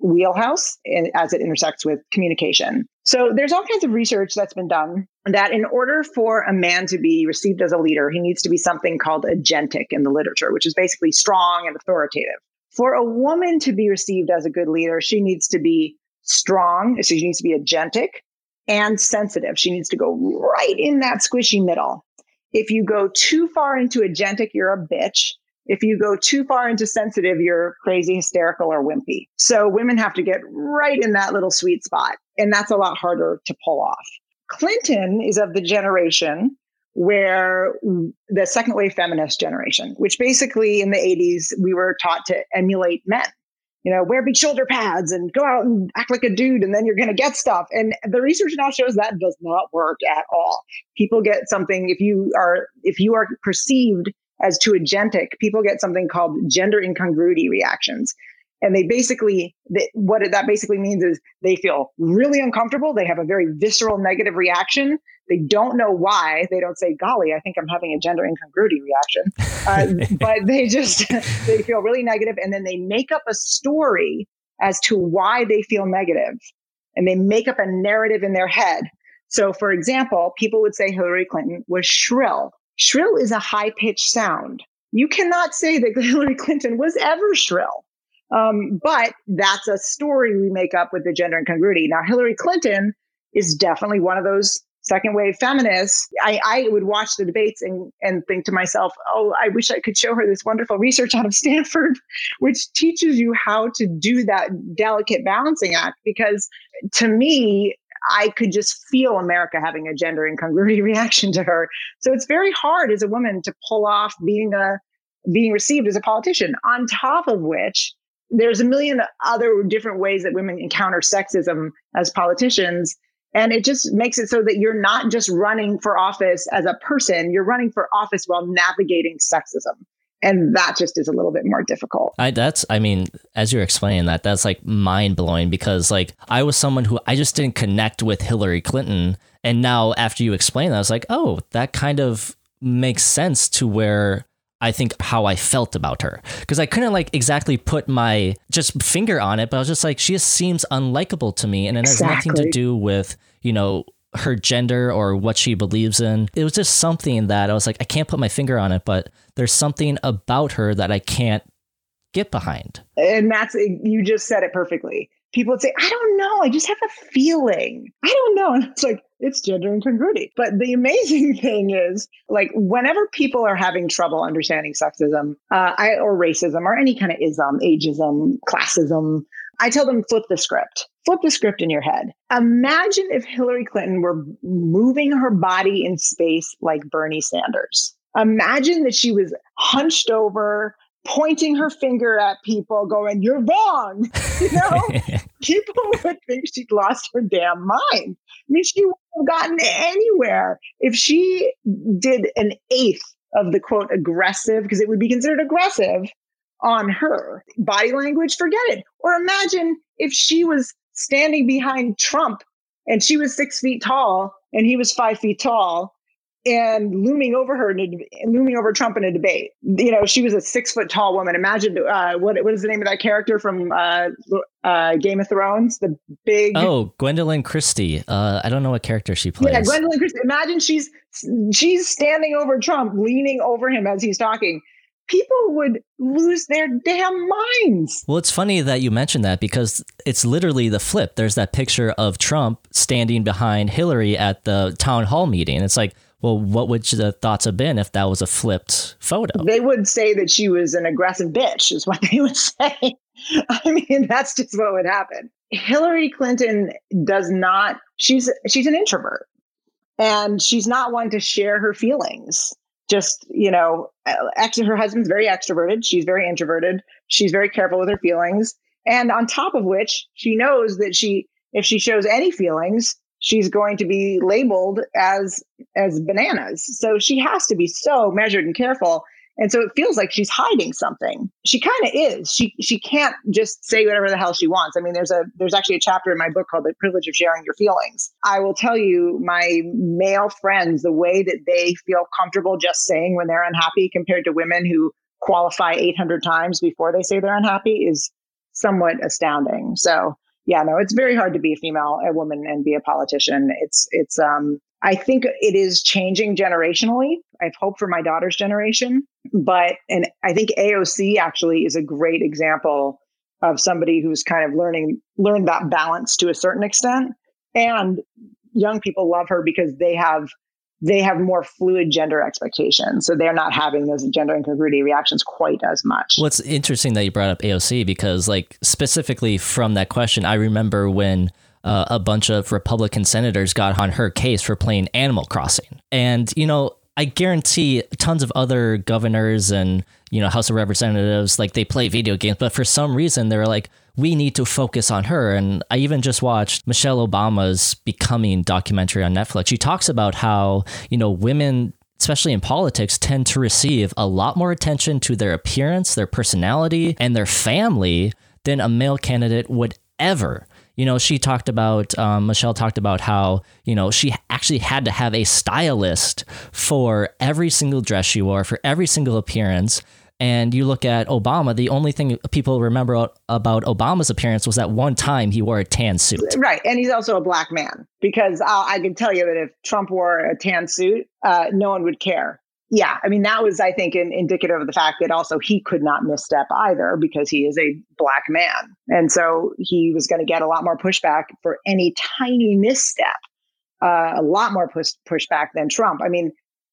wheelhouse eh, as it intersects with communication. So there's all kinds of research that's been done that in order for a man to be received as a leader, he needs to be something called agentic in the literature, which is basically strong and authoritative. For a woman to be received as a good leader, she needs to be strong. So she needs to be agentic and sensitive. She needs to go right in that squishy middle. If you go too far into agentic, you're a bitch. If you go too far into sensitive, you're crazy, hysterical, or wimpy. So women have to get right in that little sweet spot. And that's a lot harder to pull off. Clinton is of the generation where the second wave feminist generation, which basically in the 80s, we were taught to emulate men. You know, wear big shoulder pads and go out and act like a dude, and then you're going to get stuff. And the research now shows that does not work at all. People get something if you are if you are perceived as too agentic, people get something called gender incongruity reactions. And they basically, they, what that basically means is they feel really uncomfortable. They have a very visceral negative reaction. They don't know why. They don't say, golly, I think I'm having a gender incongruity reaction. Uh, but they just, they feel really negative And then they make up a story as to why they feel negative, And they make up a narrative in their head. So, for example, people would say Hillary Clinton was shrill Shrill is a high pitched sound. You cannot say that Hillary Clinton was ever shrill. Um, but that's a story we make up with the gender incongruity. Now, Hillary Clinton is definitely one of those second wave feminists. I, I would watch the debates and, and think to myself, oh, I wish I could show her this wonderful research out of Stanford, which teaches you how to do that delicate balancing act. Because to me, I could just feel America having a gender incongruity reaction to her. So it's very hard as a woman to pull off being a being received as a politician. On top of which, there's a million other different ways that women encounter sexism as politicians. And it just makes it so that you're not just running for office as a person, you're running for office while navigating sexism and that just is a little bit more difficult. I that's I mean, as you're explaining that, that's like mind blowing because like I was someone who I just didn't connect with Hillary Clinton, and now after you explain that, I was like, oh, that kind of makes sense to where I think how I felt about her because I couldn't like exactly put my just finger on it, but I was just like, she just seems unlikable to me, and it has exactly. nothing to do with you know her gender or what she believes in. It was just something that I was like, I can't put my finger on it, but there's something about her that I can't get behind. And that's eh, you just said it perfectly. people would say, I don't know. I just have a feeling. I don't know. And it's like, it's gender incongruity. But the amazing thing is, like, whenever people are having trouble understanding sexism uh, I, or racism or any kind of ism, ageism, classism, I tell them flip the script. Flip the script in your head. Imagine if Hillary Clinton were moving her body in space like Bernie Sanders. Imagine that she was hunched over, pointing her finger at people, going, You're wrong. You know, people would think she'd lost her damn mind. I mean, she wouldn't have gotten anywhere if she did an eighth of the quote aggressive, because it would be considered aggressive on her. Body language, forget it. Or imagine if she was standing behind Trump and she was six feet tall and he was five feet tall and looming over her, looming over Trump in a debate. You know, she was a six foot tall woman. Imagine uh, what what is the name of that character from uh, uh, Game of Thrones? The big oh Gwendoline Christie. Uh, I don't know what character she plays. Yeah, Gwendoline Christie. Imagine she's she's standing over Trump, leaning over him as he's talking people would lose their damn minds. Well, it's funny that you mentioned that because it's literally the flip. There's that picture of Trump standing behind Hillary at the town hall meeting. It's like, well, what would the thoughts have been if that was a flipped photo? They would say that she was an aggressive bitch, is what they would say. I mean, that's just what would happen. Hillary Clinton does not, she's she's an introvert. And she's not one to share her feelings. Just, you know, uh, actually her husband's very extroverted. She's very introverted. She's very careful with her feelings. And on top of which, she knows that she, if she shows any feelings, she's going to be labeled as as bananas. So she has to be so measured and careful. And so it feels like she's hiding something. She kind of is. She she can't just say whatever the hell she wants. I mean, there's a there's actually a chapter in my book called The Privilege of Sharing Your Feelings. I will tell you my male friends the way that they feel comfortable just saying when they're unhappy compared to women who qualify 800 times before they say they're unhappy is somewhat astounding. So yeah, no, it's very hard to be a female, a woman, and be a politician. It's it's um I think it is changing generationally. I've hope for my daughter's generation, but and I think AOC actually is a great example of somebody who's kind of learning learned that balance to a certain extent. And young people love her because they have they have more fluid gender expectations. So they're not having those gender incongruity reactions quite as much. Well, interesting that you brought up AOC because, like, specifically from that question, I remember when uh, a bunch of Republican senators got on her case for playing Animal Crossing. And, you know, I guarantee tons of other governors and, you know, House of Representatives, like, they play video games, but for some reason, they're like, we need to focus on her. And I even just watched Michelle Obama's Becoming documentary on Netflix. She talks about how, you know, women especially in politics, tend to receive a lot more attention to their appearance, their personality, and their family than a male candidate would ever. You know, she talked about, um, Michelle talked about how, you know, she actually had to have a stylist for every single dress she wore, for every single appearance. And you look at Obama, the only thing people remember about Obama's appearance was that one time he wore a tan suit. Right. And he's also a black man because I'll, i can tell you that if Trump wore a tan suit, uh, no one would care. Yeah. I mean, that was, I think, in, indicative of the fact that also he could not misstep either because he is a black man. And so he was going to get a lot more pushback for any tiny misstep, uh, a lot more push, pushback than Trump. I mean,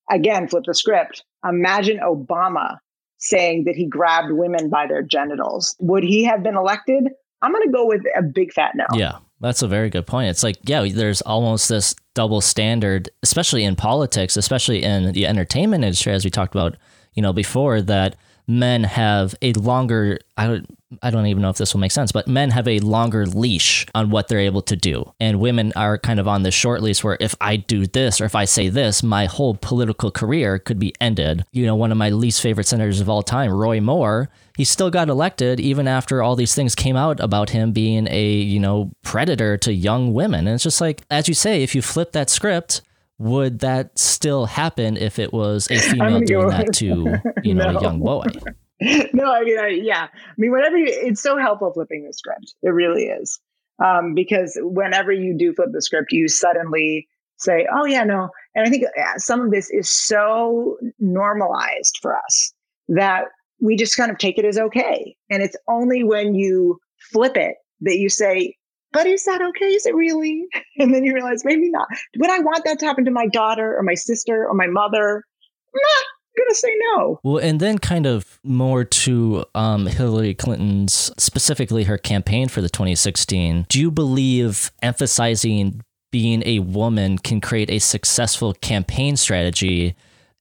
again, flip the script. Imagine Obama saying that he grabbed women by their genitals. Would he have been elected? I'm going to go with a big fat no. Yeah, that's a very good point. It's like, yeah, there's almost this double standard, especially in politics, especially in the entertainment industry, as we talked about, you know, before that men have a longer I I don't even know if this will make sense, but men have a longer leash on what they're able to do. And women are kind of on this short leash where if I do this or if I say this, my whole political career could be ended. You know, one of my least favorite senators of all time, Roy Moore, he still got elected even after all these things came out about him being a, you know, predator to young women. And it's just like, as you say, if you flip that script, would that still happen if it was a female doing that to you know no. a young boy? No i mean I, yeah. I mean whenever you, it's so helpful flipping the script. It really is. Um, because whenever you do flip the script you suddenly say oh yeah no. And i think uh, some of this is so normalized for us that we just kind of take it as okay. And it's only when you flip it that you say, but is that okay? Is it really? And then you realize maybe not. Would I want that to happen to my daughter or my sister or my mother? I'm not gonna say no. Well, and then kind of more to um, Hillary Clinton's, specifically her campaign for the 2016. Do you believe emphasizing being a woman can create a successful campaign strategy?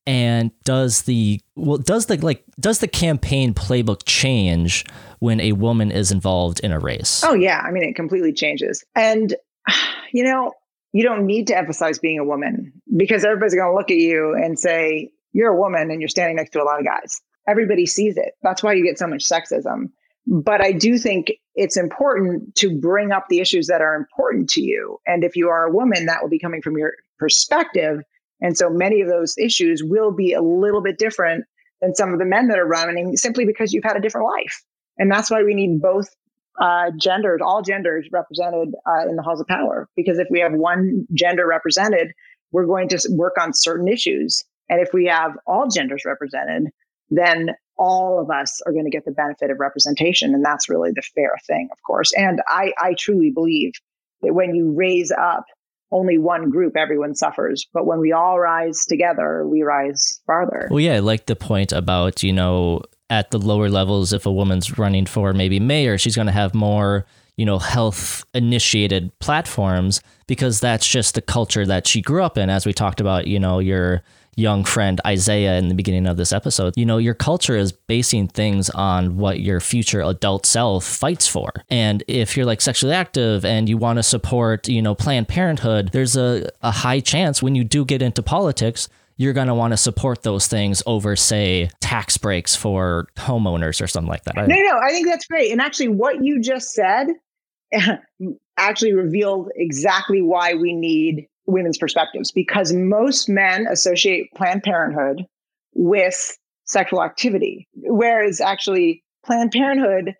And does the well does the like does the campaign playbook change when a woman is involved in a race? Oh yeah, I mean it completely changes. And you know, you don't need to emphasize being a woman because everybody's going to look at you and say you're a woman and you're standing next to a lot of guys. Everybody sees it. That's why you get so much sexism. But I do think it's important to bring up the issues that are important to you. And if you are a woman, that will be coming from your perspective. And so many of those issues will be a little bit different than some of the men that are running simply because you've had a different life. And that's why we need both uh, genders, all genders represented uh, in the halls of power. Because if we have one gender represented, we're going to work on certain issues and if we have all genders represented, then all of us are going to get the benefit of representation. And that's really the fair thing, of course. And I, I truly believe that when you raise up only one group, everyone suffers. But when we all rise together, we rise farther. Well, yeah, I like the point about, you know, at the lower levels, if a woman's running for maybe mayor, she's going to have more, you know, health initiated platforms because that's just the culture that she grew up in. As we talked about, you know, your young friend Isaiah in the beginning of this episode, you know, your culture is basing things on what your future adult self fights for. And if you're like sexually active and you want to support, you know, Planned Parenthood, there's a, a high chance when you do get into politics, you're going to want to support those things over, say, tax breaks for homeowners or something like that. No, no, I think that's great. And actually, what you just said actually revealed exactly why we need women's perspectives because most men associate Planned Parenthood with sexual activity, whereas actually Planned Parenthood,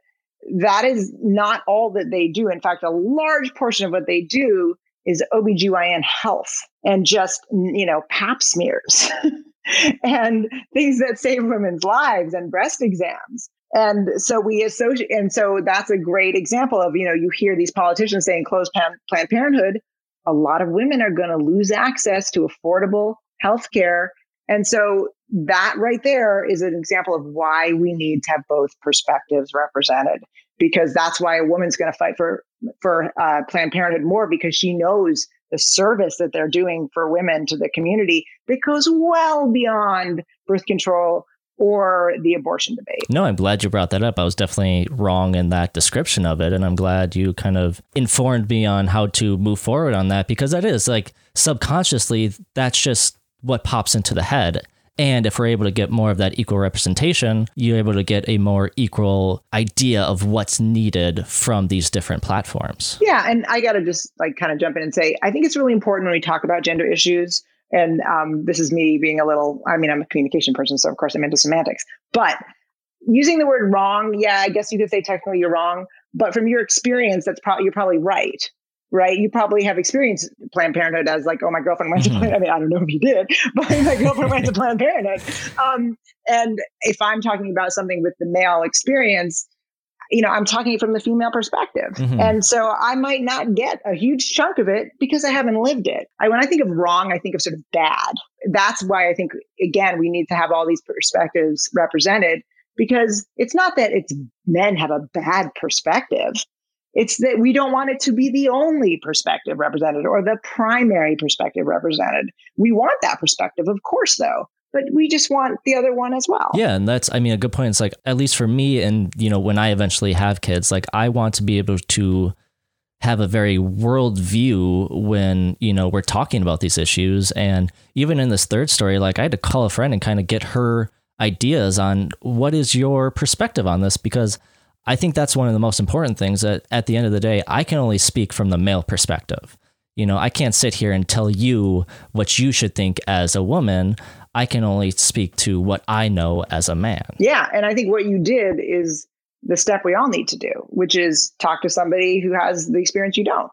that is not all that they do. In fact, a large portion of what they do is OBGYN health and just, you know, pap smears and things that save women's lives and breast exams. And so we associate, and so that's a great example of, you know, you hear these politicians saying close Planned Parenthood a lot of women are going to lose access to affordable health care. And so that right there is an example of why we need to have both perspectives represented, because that's why a woman's going to fight for for uh, Planned Parenthood more because she knows the service that they're doing for women to the community that goes well beyond birth control or the abortion debate. No, I'm glad you brought that up. I was definitely wrong in that description of it. And I'm glad you kind of informed me on how to move forward on that because that is like subconsciously, that's just what pops into the head. And if we're able to get more of that equal representation, you're able to get a more equal idea of what's needed from these different platforms. Yeah. And I got to just like kind of jump in and say, I think it's really important when we talk about gender issues and um, this is me being a little, I mean, I'm a communication person, so of course I'm into semantics. But using the word wrong, yeah, I guess you could say technically you're wrong. But from your experience, that's probably you're probably right, right? You probably have experienced Planned Parenthood as like, oh, my girlfriend went mm-hmm. to Planned. I mean, I don't know if you did, but my girlfriend went to Planned Parenthood. Um, and if I'm talking about something with the male experience, you know, I'm talking from the female perspective. Mm-hmm. And so I might not get a huge chunk of it because I haven't lived it. I, when I think of wrong, I think of sort of bad. That's why I think, again, we need to have all these perspectives represented because it's not that it's men have a bad perspective. It's that we don't want it to be the only perspective represented or the primary perspective represented. We want that perspective, of course, though but we just want the other one as well. Yeah, and that's I mean a good point. It's like at least for me, and you know when I eventually have kids, like I want to be able to have a very world view when you know we're talking about these issues. And even in this third story, like I had to call a friend and kind of get her ideas on what is your perspective on this because. I think that's one of the most important things that at the end of the day, I can only speak from the male perspective. You know, I can't sit here and tell you what you should think as a woman. I can only speak to what I know as a man. Yeah. And I think what you did is the step we all need to do, which is talk to somebody who has the experience you don't,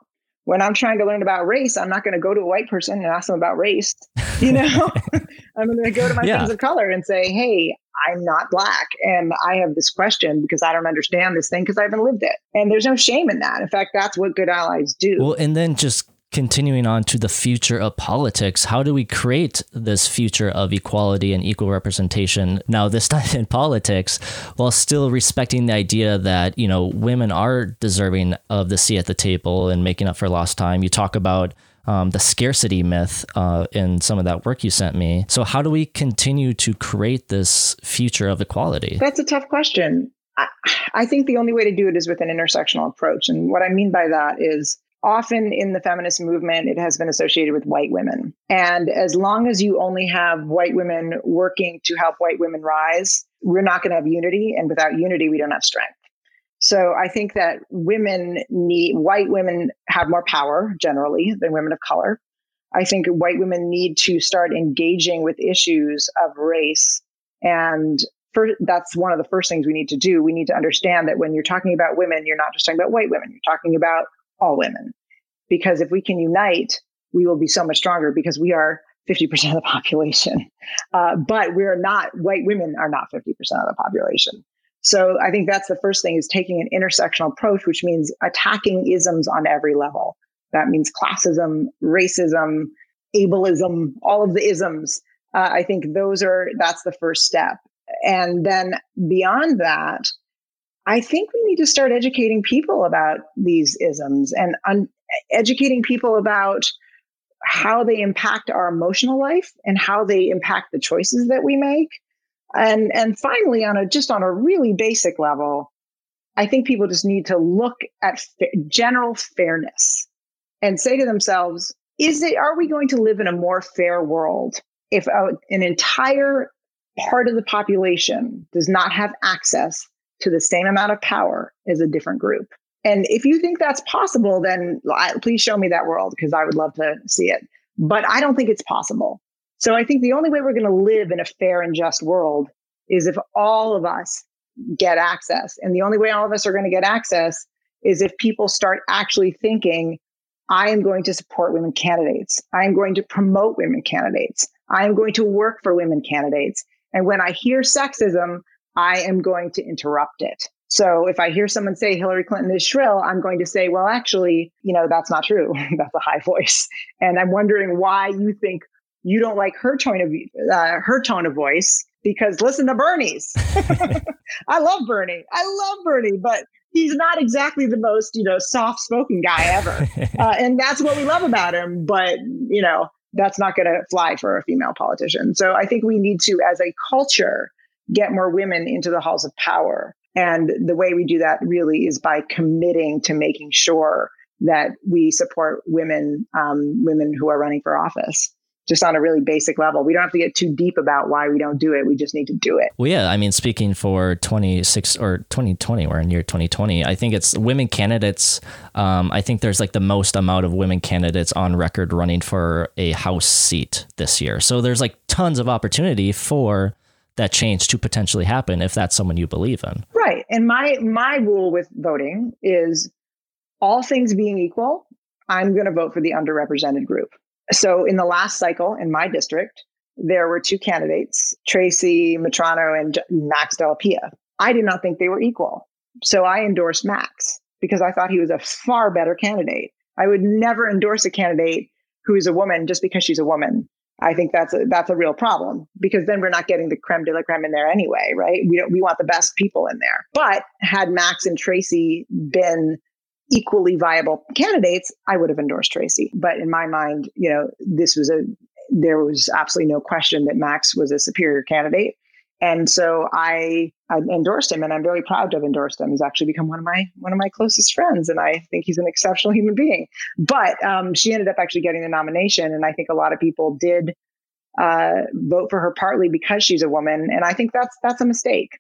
when I'm trying to learn about race, I'm not going to go to a white person and ask them about race. You know, I'm going to go to my yeah. friends of color and say, "Hey, I'm not black, and I have this question because I don't understand this thing because I haven't lived it." And there's no shame in that. In fact, that's what good allies do. Well, and then just continuing on to the future of politics, how do we create this future of equality and equal representation now this time in politics while still respecting the idea that, you know, women are deserving of the seat at the table and making up for lost time. You talk about um, the scarcity myth uh, in some of that work you sent me. So, how do we continue to create this future of equality? That's a tough question. I, I think the only way to do it is with an intersectional approach. And what I mean by that is often in the feminist movement, it has been associated with white women. And as long as you only have white women working to help white women rise, we're not going to have unity. And without unity, we don't have strength. So I think that women need, white women have more power generally than women of color. I think white women need to start engaging with issues of race. And for, that's one of the first things we need to do. We need to understand that when you're talking about women, you're not just talking about white women, you're talking about all women. Because if we can unite, we will be so much stronger because we are 50% of the population. Uh, but we're not, white women are not 50% of the population. So I think that's the first thing is taking an intersectional approach, which means attacking isms on every level. That means classism, racism, ableism, all of the isms. Uh, I think those are, that's the first step. And then beyond that, I think we need to start educating people about these isms and un- educating people about how they impact our emotional life and how they impact the choices that we make. And and finally, on a just on a really basic level, I think people just need to look at fa- general fairness and say to themselves, is it are we going to live in a more fair world if uh, an entire part of the population does not have access to the same amount of power as a different group. And if you think that's possible, then please show me that world because I would love to see it. But I don't think it's possible. So I think the only way we're going to live in a fair and just world is if all of us get access. And the only way all of us are going to get access is if people start actually thinking, I am going to support women candidates. I am going to promote women candidates. I am going to work for women candidates. And when I hear sexism, I am going to interrupt it. So if I hear someone say Hillary Clinton is shrill, I'm going to say, well, actually, you know, that's not true. that's a high voice. And I'm wondering why you think you don't like her tone of uh, her tone of voice because listen to Bernie's. I love Bernie. I love Bernie, but he's not exactly the most, you know, soft spoken guy ever. Uh, and that's what we love about him. But, you know, that's not going to fly for a female politician. So I think we need to, as a culture, get more women into the halls of power. And the way we do that really is by committing to making sure that we support women, um, women who are running for office just on a really basic level. We don't have to get too deep about why we don't do it. We just need to do it. Well, yeah. I mean, speaking for 26 or 2020, we're in year 2020. I think it's women candidates. Um, I think there's like the most amount of women candidates on record running for a House seat this year. So there's like tons of opportunity for that change to potentially happen if that's someone you believe in. Right. And my my rule with voting is all things being equal, I'm going to vote for the underrepresented group. So in the last cycle in my district, there were two candidates, Tracy Mitrano and Max Della Pia. I did not think they were equal. So I endorsed Max because I thought he was a far better candidate. I would never endorse a candidate who is a woman just because she's a woman. I think that's a, that's a real problem because then we're not getting the creme de la creme in there anyway, right? We don't, we want the best people in there. But had Max and Tracy been equally viable candidates, I would have endorsed Tracy. But in my mind, you know, this was a there was absolutely no question that Max was a superior candidate. And so I, I endorsed him and I'm very proud to have endorsed him. He's actually become one of my one of my closest friends and I think he's an exceptional human being. But um, she ended up actually getting the nomination and I think a lot of people did uh, vote for her partly because she's a woman and I think that's that's a mistake.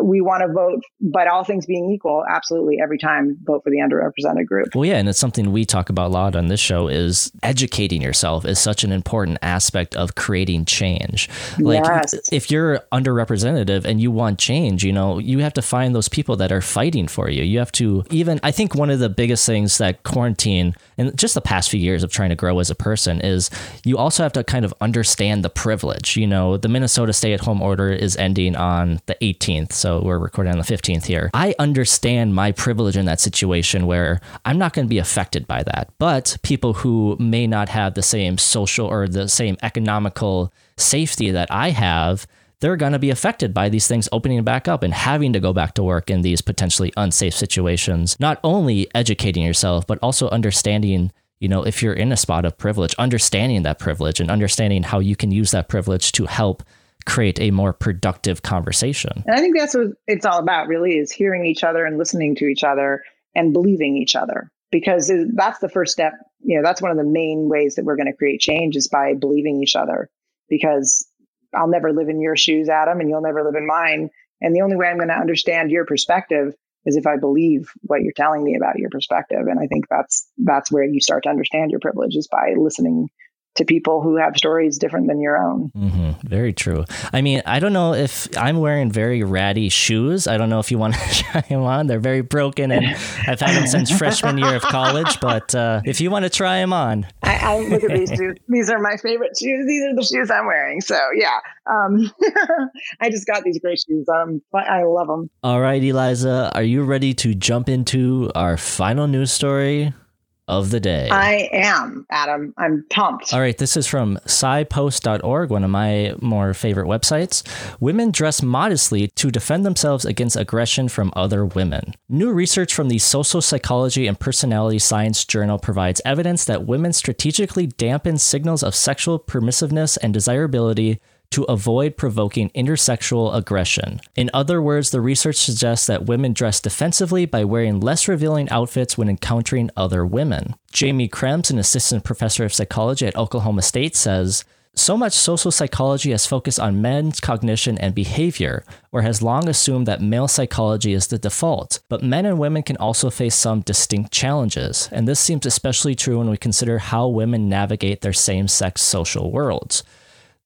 We want to vote, but all things being equal, absolutely every time vote for the underrepresented group. Well, yeah, and it's something we talk about a lot on this show is educating yourself is such an important aspect of creating change. Like Yes. if you're underrepresented and you want change, you know, you have to find those people that are fighting for you. You have to even I think one of the biggest things that quarantine and just the past few years of trying to grow as a person is you also have to kind of understand the privilege. You know, the Minnesota stay-at-home order is ending on the 18th, so we're recording on the 15th here. I understand my privilege in that situation where I'm not going to be affected by that. But people who may not have the same social or the same economical safety that I have, they're going to be affected by these things opening back up and having to go back to work in these potentially unsafe situations. Not only educating yourself, but also understanding, you know, if you're in a spot of privilege, understanding that privilege and understanding how you can use that privilege to help create a more productive conversation. And I think that's what it's all about, really, is hearing each other and listening to each other and believing each other. Because that's the first step. You know, that's one of the main ways that we're going to create change is by believing each other. Because I'll never live in your shoes, Adam, and you'll never live in mine. And the only way I'm going to understand your perspective is if I believe what you're telling me about your perspective. And I think that's that's where you start to understand your privilege is by listening to people who have stories different than your own. hmm Very true. I mean, I don't know if I'm wearing very ratty shoes. I don't know if you want to try them on. They're very broken, and I've had them since freshman year of college. But uh, if you want to try them on, I, I look at these shoes. These are my favorite shoes. These are the shoes I'm wearing. So yeah, um, I just got these great shoes. Um, but I love them. all right, Eliza, are you ready to jump into our final news story of the day? I am Adam. I'm pumped. All right, this is from psypost.org, one of my more favorite websites. Women dress modestly to defend themselves against aggression from other women. New research from the Social Psychology and Personality Science Journal provides evidence that women strategically dampen signals of sexual permissiveness and desirability to avoid provoking intersexual aggression. In other words, the research suggests that women dress defensively by wearing less revealing outfits when encountering other women. Jamie Krems, an assistant professor of psychology at Oklahoma State, says, so much social psychology has focused on men's cognition and behavior, or has long assumed that male psychology is the default. But men and women can also face some distinct challenges, and this seems especially true when we consider how women navigate their same sex social worlds.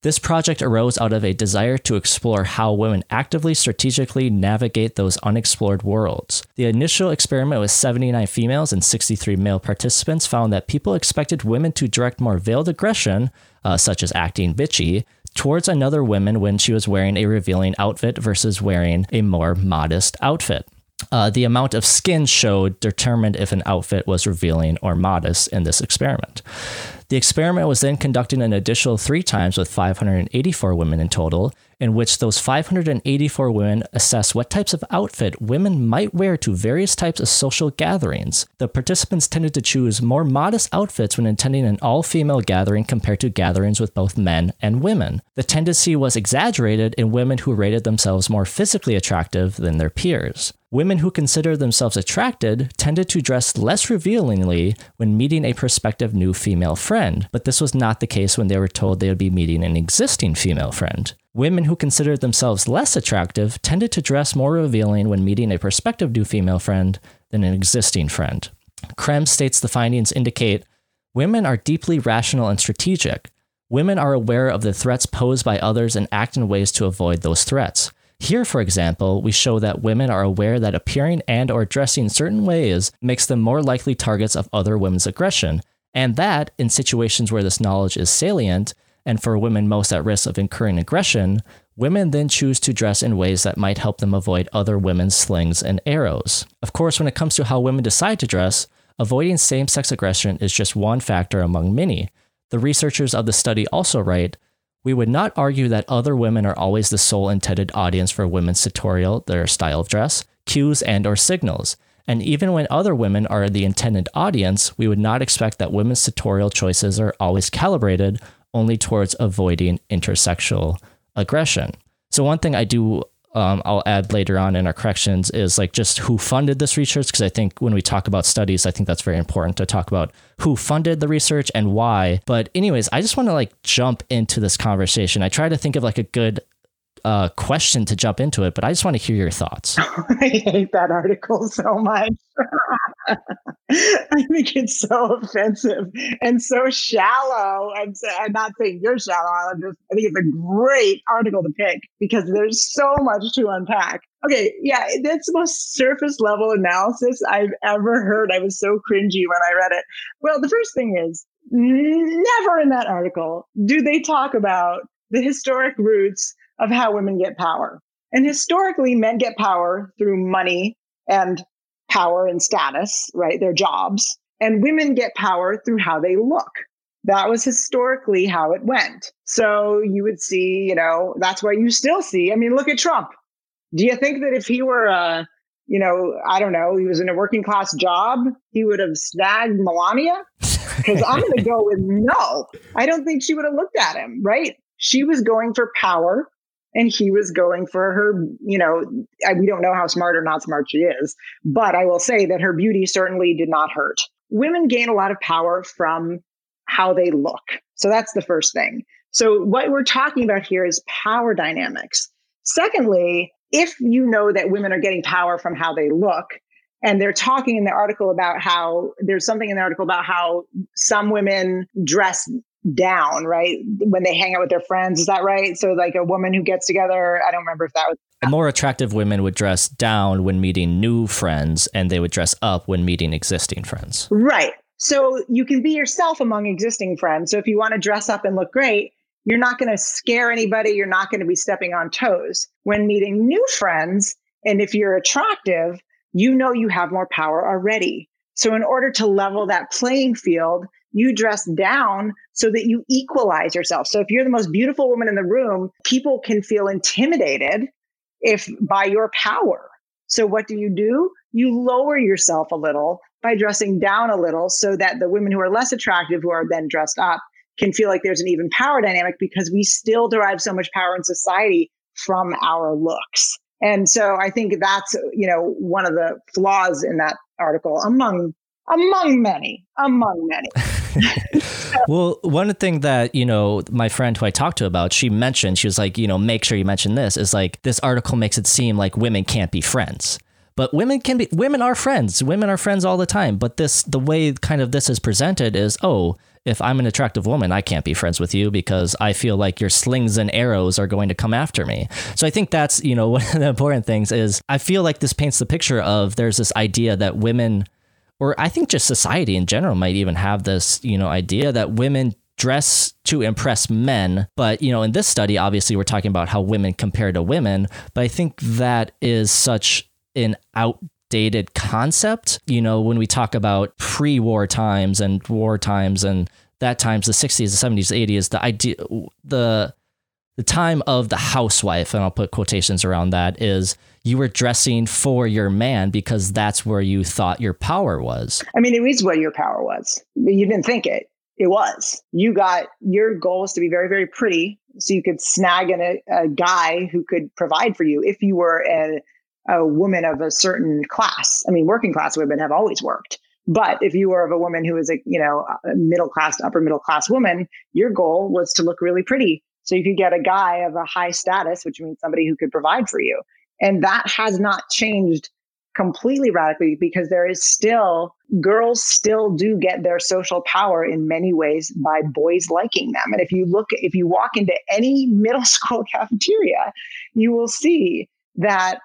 This project arose out of a desire to explore how women actively strategically navigate those unexplored worlds. The initial experiment with 79 females and 63 male participants found that people expected women to direct more veiled aggression, uh, such as acting bitchy, towards another woman when she was wearing a revealing outfit versus wearing a more modest outfit. Uh, the amount of skin showed determined if an outfit was revealing or modest in this experiment. The experiment was then conducted an additional three times with 584 women in total, in which those 584 women assessed what types of outfit women might wear to various types of social gatherings. The participants tended to choose more modest outfits when attending an all female gathering compared to gatherings with both men and women. The tendency was exaggerated in women who rated themselves more physically attractive than their peers. Women who considered themselves attracted tended to dress less revealingly when meeting a prospective new female friend, but this was not the case when they were told they would be meeting an existing female friend. Women who considered themselves less attractive tended to dress more revealing when meeting a prospective new female friend than an existing friend. Krem states the findings indicate women are deeply rational and strategic. Women are aware of the threats posed by others and act in ways to avoid those threats. Here, for example, we show that women are aware that appearing and or dressing certain ways makes them more likely targets of other women's aggression, and that in situations where this knowledge is salient and for women most at risk of incurring aggression, women then choose to dress in ways that might help them avoid other women's slings and arrows. Of course, when it comes to how women decide to dress, avoiding same-sex aggression is just one factor among many. The researchers of the study also write, we would not argue that other women are always the sole intended audience for women's sartorial, their style of dress, cues, and or signals. And even when other women are the intended audience, we would not expect that women's sartorial choices are always calibrated only towards avoiding intersexual aggression. So one thing I do um, I'll add later on in our corrections is like just who funded this research because I think when we talk about studies, I think that's very important to talk about who funded the research and why. But anyways, I just want to like jump into this conversation. I try to think of like a good uh, question to jump into it, but I just want to hear your thoughts. I hate that article so much. I think it's so offensive and so shallow. So, I'm not saying you're shallow. I'm just, I think it's a great article to pick because there's so much to unpack. Okay, yeah, that's the most surface level analysis I've ever heard. I was so cringy when I read it. Well, the first thing is never in that article do they talk about the historic roots of how women get power. And historically, men get power through money and power and status, right? Their jobs. And women get power through how they look. That was historically how it went. So you would see, you know, that's why you still see. I mean, look at Trump. Do you think that if he were a, you know, I don't know, he was in a working class job, he would have snagged Melania? Because I'm going to go with no. I don't think she would have looked at him, right? She was going for power and he was going for her you know I, we don't know how smart or not smart she is but i will say that her beauty certainly did not hurt. Women gain a lot of power from how they look. So that's the first thing. So what we're talking about here is power dynamics. Secondly if you know that women are getting power from how they look and they're talking in the article about how there's something in the article about how some women dress down, right? When they hang out with their friends. Is that right? So, like a woman who gets together, I don't remember if that was. More attractive women would dress down when meeting new friends, and they would dress up when meeting existing friends. Right. So, you can be yourself among existing friends. So, if you want to dress up and look great, you're not going to scare anybody. You're not going to be stepping on toes. When meeting new friends, and if you're attractive, you know you have more power already. So, in order to level that playing field, you dress down so that you equalize yourself. So if you're the most beautiful woman in the room, people can feel intimidated if by your power. So what do you do? You lower yourself a little by dressing down a little so that the women who are less attractive who are then dressed up can feel like there's an even power dynamic because we still derive so much power in society from our looks. And so I think that's, you know, one of the flaws in that article among among many, among many. well, one thing that, you know, my friend who I talked to about, she mentioned, she was like, you know, make sure you mention this is like this article makes it seem like women can't be friends. But women can be women are friends. Women are friends all the time. But this the way kind of this is presented is, oh, if I'm an attractive woman, I can't be friends with you because I feel like your slings and arrows are going to come after me. So I think that's, you know, one of the important things is I feel like this paints the picture of there's this idea that women or I think just society in general might even have this, you know, idea that women dress to impress men. But, you know, in this study, obviously we're talking about how women compare to women, but I think that is such an outdated concept. You know, when we talk about pre-war times and war times and that times the 60s, the 70s, the 80s, the idea the the time of the housewife, and I'll put quotations around that, is you were dressing for your man because that's where you thought your power was. I mean, it is where your power was. You didn't think it. It was. You got your goal was to be very, very pretty so you could snag a, a guy who could provide for you if you were a, a woman of a certain class. I mean, working class women have always worked. But if you were of a woman who was a, you know, a middle class, upper middle class woman, your goal was to look really pretty. So you could get a guy of a high status, which means somebody who could provide for you. And that has not changed completely radically because there is still girls still do get their social power in many ways by boys liking them and if you look if you walk into any middle school cafeteria you will see that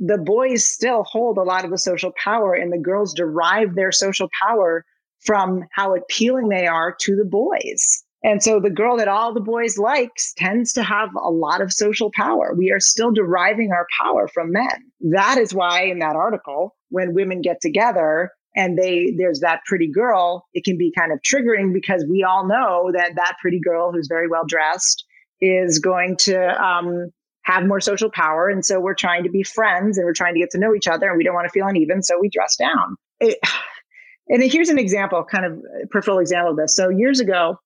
the boys still hold a lot of the social power and the girls derive their social power from how appealing they are to the boys and so the girl that all the boys likes tends to have a lot of social power. We are still deriving our power from men. That is why in that article, when women get together and they there's that pretty girl, it can be kind of triggering because we all know that that pretty girl who's very well dressed is going to um, have more social power. And so we're trying to be friends and we're trying to get to know each other and we don't want to feel uneven. So we dress down. It, and here's an example, kind of peripheral example of this. So years ago,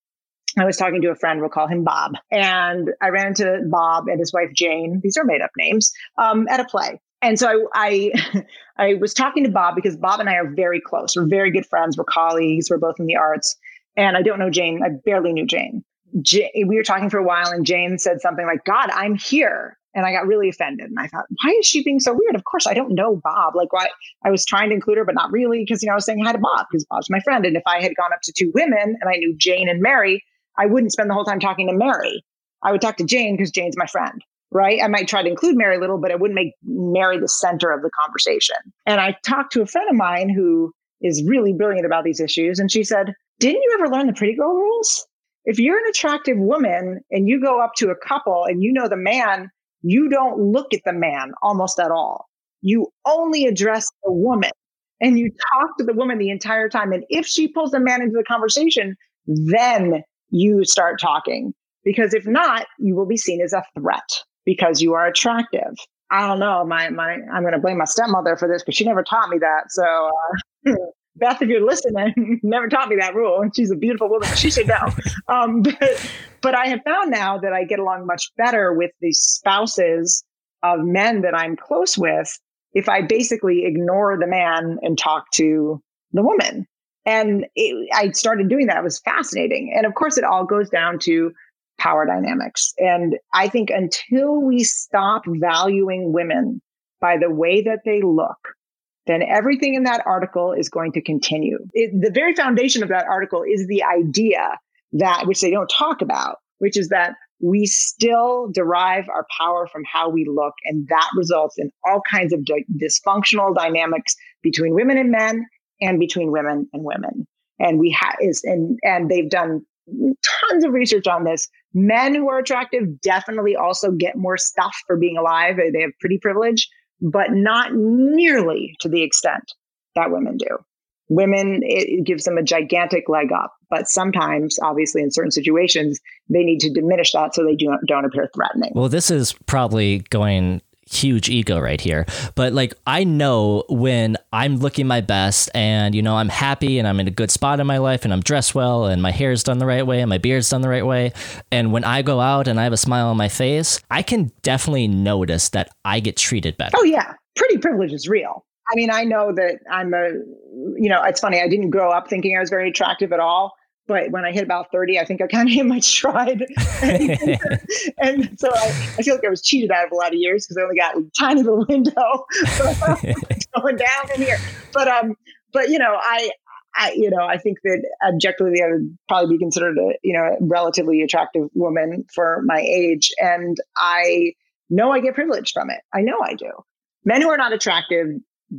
I was talking to a friend, we'll call him Bob. And I ran into Bob and his wife Jane, these are made up names, um, at a play. And so I, I, I was talking to Bob because Bob and I are very close. We're very good friends. We're colleagues. We're both in the arts. And I don't know Jane. I barely knew Jane. Jane we were talking for a while, and Jane said something like, God, I'm here. And I got really offended. And I thought, why is she being so weird? Of course, I don't know Bob. Like, why? I was trying to include her, but not really, because, you know, I was saying hi to Bob because Bob's my friend. And if I had gone up to two women and I knew Jane and Mary, I wouldn't spend the whole time talking to Mary. I would talk to Jane because Jane's my friend, right? I might try to include Mary a little, but I wouldn't make Mary the center of the conversation. And I talked to a friend of mine who is really brilliant about these issues. And she said, Didn't you ever learn the pretty girl rules? If you're an attractive woman and you go up to a couple and you know the man, you don't look at the man almost at all. You only address the woman and you talk to the woman the entire time. And if she pulls the man into the conversation, then you start talking. Because if not, you will be seen as a threat because you are attractive. I don't know. My my I'm going to blame my stepmother for this because she never taught me that. So uh, Beth, if you're listening, never taught me that rule. And she's a beautiful woman. She should know. Um, but, but I have found now that I get along much better with the spouses of men that I'm close with if I basically ignore the man and talk to the woman. And it, I started doing that. It was fascinating. And of course, it all goes down to power dynamics. And I think until we stop valuing women by the way that they look, then everything in that article is going to continue. It, the very foundation of that article is the idea that, which they don't talk about, which is that we still derive our power from how we look. And that results in all kinds of dysfunctional dynamics between women and men and between women and women. And we have is, and, and they've done tons of research on this. Men who are attractive definitely also get more stuff for being alive. They have pretty privilege but not nearly to the extent that women do. Women, it gives them a gigantic leg up, but sometimes, obviously, in certain situations, they need to diminish that so they don't, don't appear threatening. Well, this is probably going huge ego right here. But like I know when I'm looking my best and you know I'm happy and I'm in a good spot in my life and I'm dressed well and my hair's done the right way and my beard's done the right way and when I go out and I have a smile on my face, I can definitely notice that I get treated better. Oh yeah. Pretty privilege is real. I mean, I know that I'm a you know, it's funny, I didn't grow up thinking I was very attractive at all but when I hit about 30, I think I kind of hit my stride. and so I, I, feel like I was cheated out of a lot of years because I only got a tiny little window going down in here. But, um, but, you know, I, I, you know, I think that objectively I would probably be considered a, you know, relatively attractive woman for my age. And I know I get privilege from it. I know I do. Men who are not attractive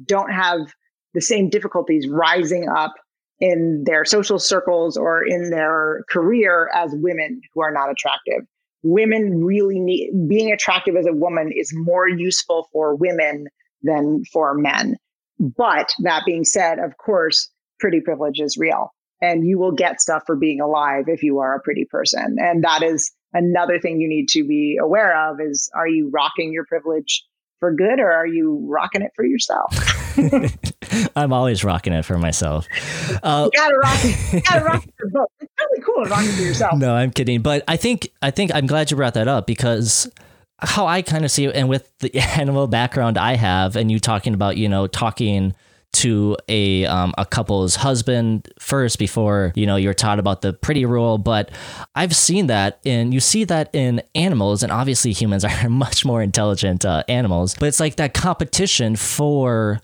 don't have the same difficulties rising up in their social circles or in their career as women who are not attractive. Women really need being attractive as a woman is more useful for women than for men. But that being said, of course, pretty privilege is real. And you will get stuff for being alive if you are a pretty person. And that is another thing you need to be aware of is are you rocking your privilege for good or are you rocking it for yourself? I'm always rocking it for myself. Uh, you gotta rock it. You gotta rock it for both. It's really cool to rock it for yourself. No, I'm kidding. But I think I think I'm glad you brought that up because how I kind of see it, and with the animal background I have, and you talking about you know talking to a um, a couple's husband first before you know you're taught about the pretty rule but i've seen that and you see that in animals and obviously humans are much more intelligent uh, animals but it's like that competition for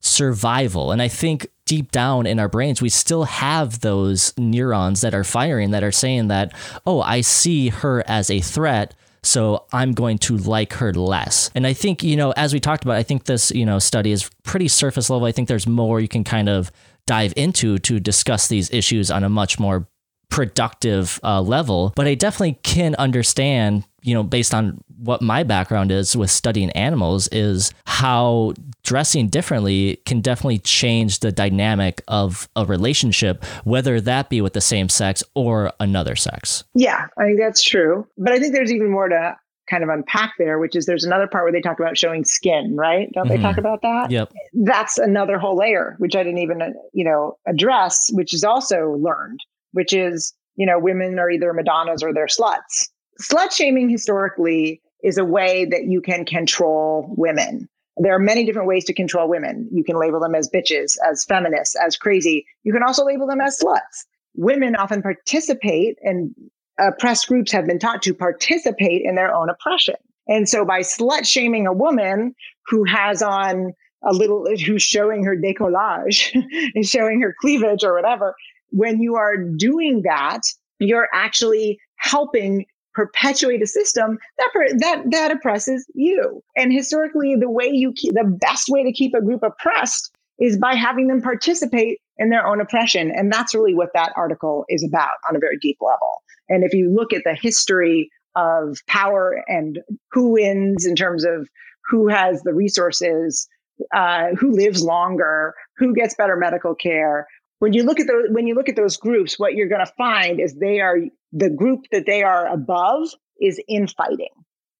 survival and i think deep down in our brains we still have those neurons that are firing that are saying that oh i see her as a threat so I'm going to like her less. And I think, you know, as we talked about, I think this, you know, study is pretty surface level. I think there's more you can kind of dive into to discuss these issues on a much more productive uh, level. But I definitely can understand, you know, based on what my background is with studying animals, is how dressing differently can definitely change the dynamic of a relationship, whether that be with the same sex or another sex. Yeah, I think that's true. But I think there's even more to kind of unpack there, which is there's another part where they talk about showing skin, right? Don't mm-hmm. they talk about that? Yep. That's another whole layer, which I didn't even, you know, address, which is also learned, which is, you know, women are either Madonnas or they're sluts. Slut shaming historically is a way that you can control women. There are many different ways to control women. You can label them as bitches, as feminists, as crazy. You can also label them as sluts. Women often participate, and oppressed groups have been taught to participate in their own oppression. And so by slut shaming a woman who has on a little, who's showing her decollage, is showing her cleavage or whatever, when you are doing that, you're actually helping perpetuate a system that that that oppresses you. And historically, the way you keep the best way to keep a group oppressed is by having them participate in their own oppression. And that's really what that article is about on a very deep level. And if you look at the history of power and who wins in terms of who has the resources, uh, who lives longer, who gets better medical care. When you look at those, when you look at those groups, what you're going to find is they are the group that they are above is infighting.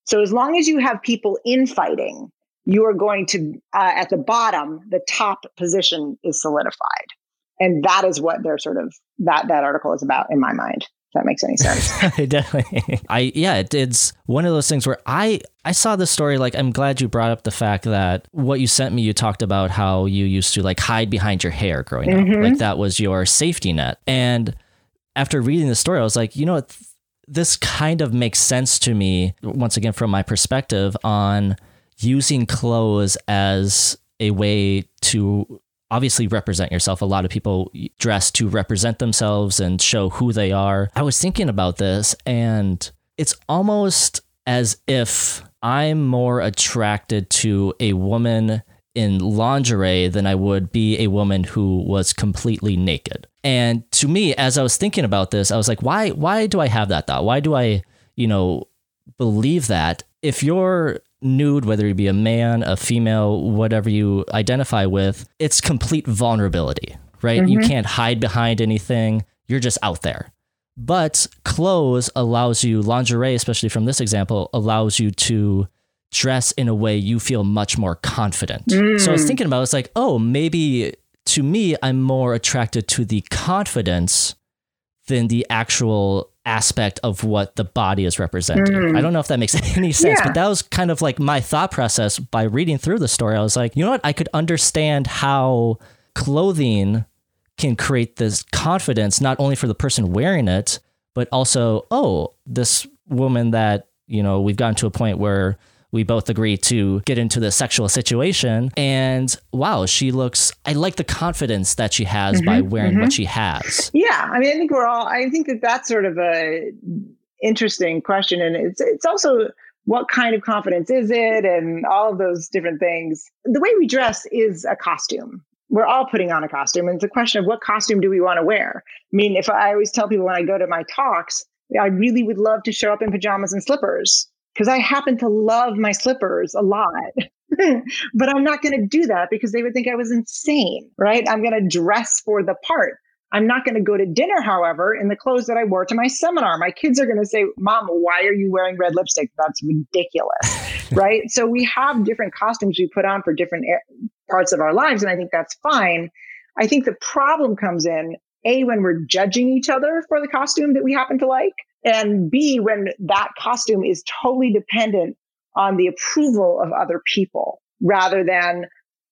So as long as you have people infighting, you are going to uh, at the bottom, the top position is solidified, and that is what they're sort of that that article is about in my mind that makes any sense. Definitely. I yeah, it, it's one of those things where I I saw the story like I'm glad you brought up the fact that what you sent me you talked about how you used to like hide behind your hair growing mm-hmm. up. Like that was your safety net. And after reading the story I was like, you know what this kind of makes sense to me once again from my perspective on using clothes as a way to obviously represent yourself. A lot of people dress to represent themselves and show who they are. I was thinking about this, and it's almost as if I'm more attracted to a woman in lingerie than I would be a woman who was completely naked. And to me, as I was thinking about this, I was like, why why do I have that thought? Why do I, you know, believe that? If you're nude, whether you be a man, a female, whatever you identify with, it's complete vulnerability, right? Mm-hmm. You can't hide behind anything. You're just out there. But clothes allows you, lingerie, especially from this example, allows you to dress in a way you feel much more confident. Mm. So I was mm. thinking about it's like, oh, maybe to me, I'm more attracted to the confidence than the actual aspect of what the body is representing. Mm. I don't know if that makes any sense, yeah. but that was kind of like my thought process by reading through the story. I was like, you know what? I could understand how clothing can create this confidence, not only for the person wearing it, but also, oh, this woman that, you know, we've gotten to a point where we both agree to get into the sexual situation. And wow, she looks, I like the confidence that she has mm-hmm, by wearing mm-hmm. what she has. Yeah. I mean, I think we're all, I think that that's sort of a interesting question. And it's, it's also, what kind of confidence is it and all of those different things the way we dress is a costume we're all putting on a costume and it's a question of what costume do we want to wear i mean if i always tell people when i go to my talks i really would love to show up in pajamas and slippers because I happen to love my slippers a lot. but I'm not going to do that because they would think I was insane, right? I'm going to dress for the part. I'm not going to go to dinner, however, in the clothes that I wore to my seminar. My kids are going to say, Mom, why are you wearing red lipstick? That's ridiculous. right. So we have different costumes we put on for different parts of our lives. And I think that's fine. I think the problem comes in A, when we're judging each other for the costume that we happen to like, and B, when that costume is totally dependent on the approval of other people rather than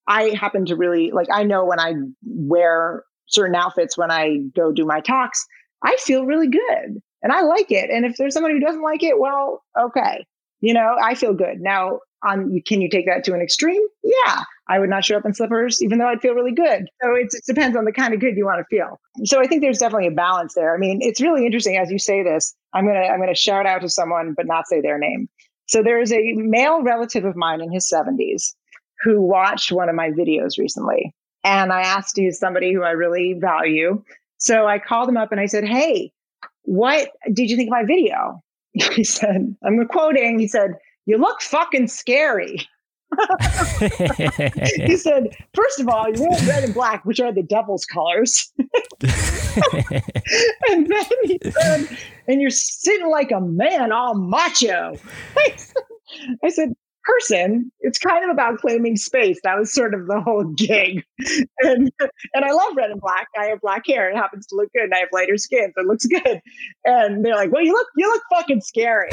I happen to really like, I know when I wear certain outfits when I go do my talks, I feel really good and I like it. And if there's someone who doesn't like it, well, okay. You know, I feel good. Now, on can you take that to an extreme? Yeah. I would not show up in slippers, even though I'd feel really good. So it depends on the kind of good you want to feel. So I think there's definitely a balance there. I mean, it's really interesting as you say this. I'm gonna I'm gonna shout out to someone, but not say their name. So there is a male relative of mine in his 70s who watched one of my videos recently, and I asked he's somebody who I really value. So I called him up and I said, "Hey, what did you think of my video?" He said, "I'm quoting." He said, "You look fucking scary." he said, first of all, you're wearing red and black, which are the devil's colors. and then he said, and you're sitting like a man, all macho. I said, person, it's kind of about claiming space. That was sort of the whole gig. And and I love red and black. I have black hair. It happens to look good. And I have lighter skin, so it looks good. And they're like, well, you look you look fucking scary.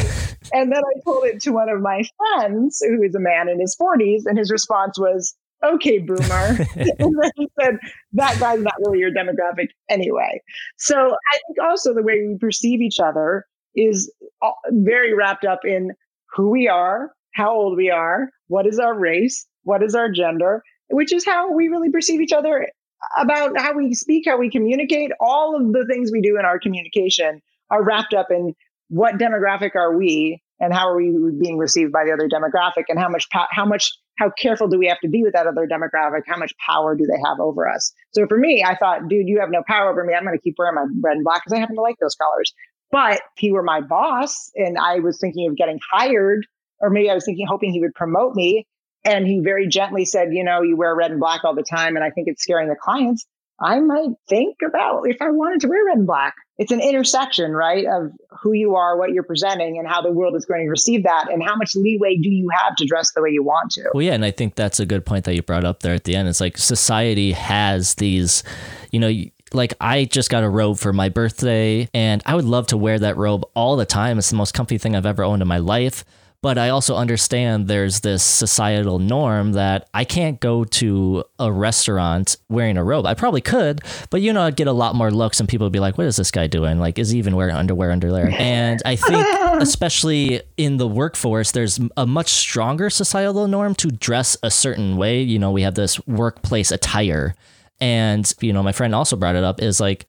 And then I told it to one of my friends who is a man in his 40s, and his response was, okay, boomer. and then he said, that guy's not really your demographic anyway. So I think also the way we perceive each other is uh, very wrapped up in who we are, how old we are, what is our race, what is our gender, which is how we really perceive each other about how we speak, how we communicate. All of the things we do in our communication are wrapped up in what demographic are we and how are we being received by the other demographic and how much how much how careful do we have to be with that other demographic? How much power do they have over us? So for me i thought dude you have no power over me. I'm going to keep wearing my red and black because i happen to like those colors. But he were my boss and i was thinking of getting hired or maybe i was thinking hoping he would promote me and he very gently said you know you wear red and black all the time and i think it's scaring the clients I might think about if I wanted to wear red and black. It's an intersection, right, of who you are, what you're presenting, and how the world is going to receive that, and how much leeway do you have to dress the way you want to. Well, yeah, and I think that's a good point that you brought up there at the end. It's like society has these, you know, like I just got a robe for my birthday, and I would love to wear that robe all the time. It's the most comfy thing I've ever owned in my life but I also understand there's this societal norm that I can't go to a restaurant wearing a robe. I probably could, but you know, I'd get a lot more looks and people would be like, what is this guy doing? Like, is he even wearing underwear under there? And I think, especially in the workforce, there's a much stronger societal norm to dress a certain way. You know, we have this workplace attire. And, you know, my friend also brought it up is like,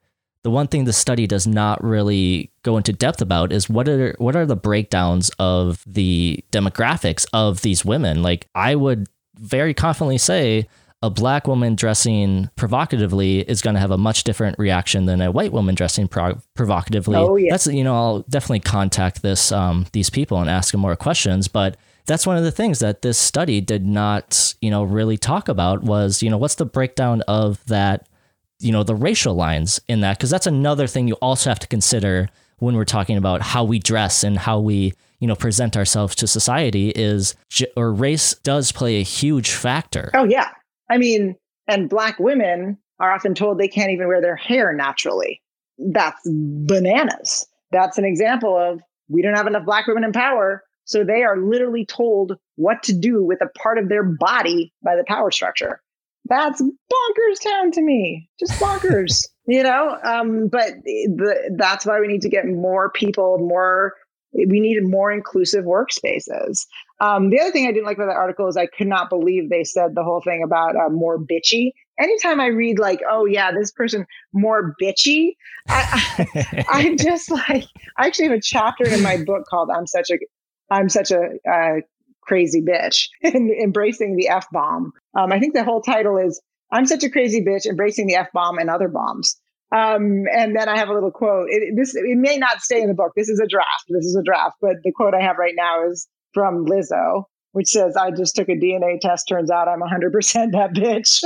the one thing the study does not really go into depth about is what are what are the breakdowns of the demographics of these women. Like I would very confidently say a black woman dressing provocatively is going to have a much different reaction than a white woman dressing pro- provocatively. Oh, yeah. That's you know I'll definitely contact this um, these people and ask them more questions, but that's one of the things that this study did not you know really talk about was you know what's the breakdown of that you know the racial lines in that because that's another thing you also have to consider when we're talking about how we dress and how we you know present ourselves to society is or race does play a huge factor. Oh yeah. I mean and black women are often told they can't even wear their hair naturally. That's bananas. That's an example of we don't have enough black women in power so they are literally told what to do with a part of their body by the power structure that's bonkers town to me. Just bonkers you know? Um, but the, that's why we need to get more people more we needed more inclusive workspaces. Um, the other thing i didn't like about that article is i could not believe they said the whole thing about uh, more bitchy. Anytime i read like oh yeah this person more bitchy I, I, am just like i actually have a chapter in my book called i'm such a i'm such a uh, crazy bitch and embracing the F bomb. Um, I think the whole title is I'm such a crazy bitch, embracing the F bomb and other bombs. Um, and then I have a little quote. It, this it may not stay in the book. This is a draft. This is a draft. But the quote I have right now is from Lizzo, which says, "I just took a DNA test. Turns out I'm 100% that bitch."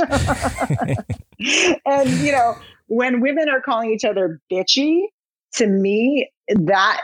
and you know, when women are calling each other bitchy, to me, that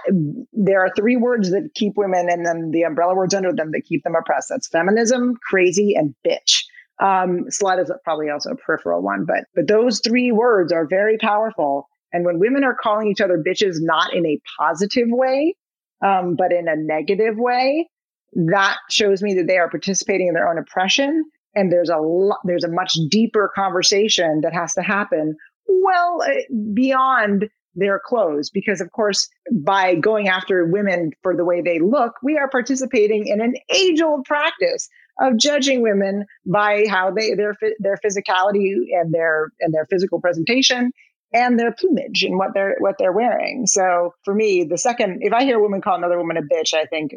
there are three words that keep women and then the umbrella words under them that keep them oppressed. That's feminism, crazy, and bitch. Um, slut is probably also a peripheral one, but but those three words are very powerful. And when women are calling each other bitches, not in a positive way, um, but in a negative way, that shows me that they are participating in their own oppression. And there's a lot, there's a much deeper conversation that has to happen well eh, beyond their clothes because of course by going after women for the way they look we are participating in an age old practice of judging women by how they their their physicality and their and their physical presentation and their plumage and what they're what they're wearing. So for me the second if i hear a woman call another woman a bitch i think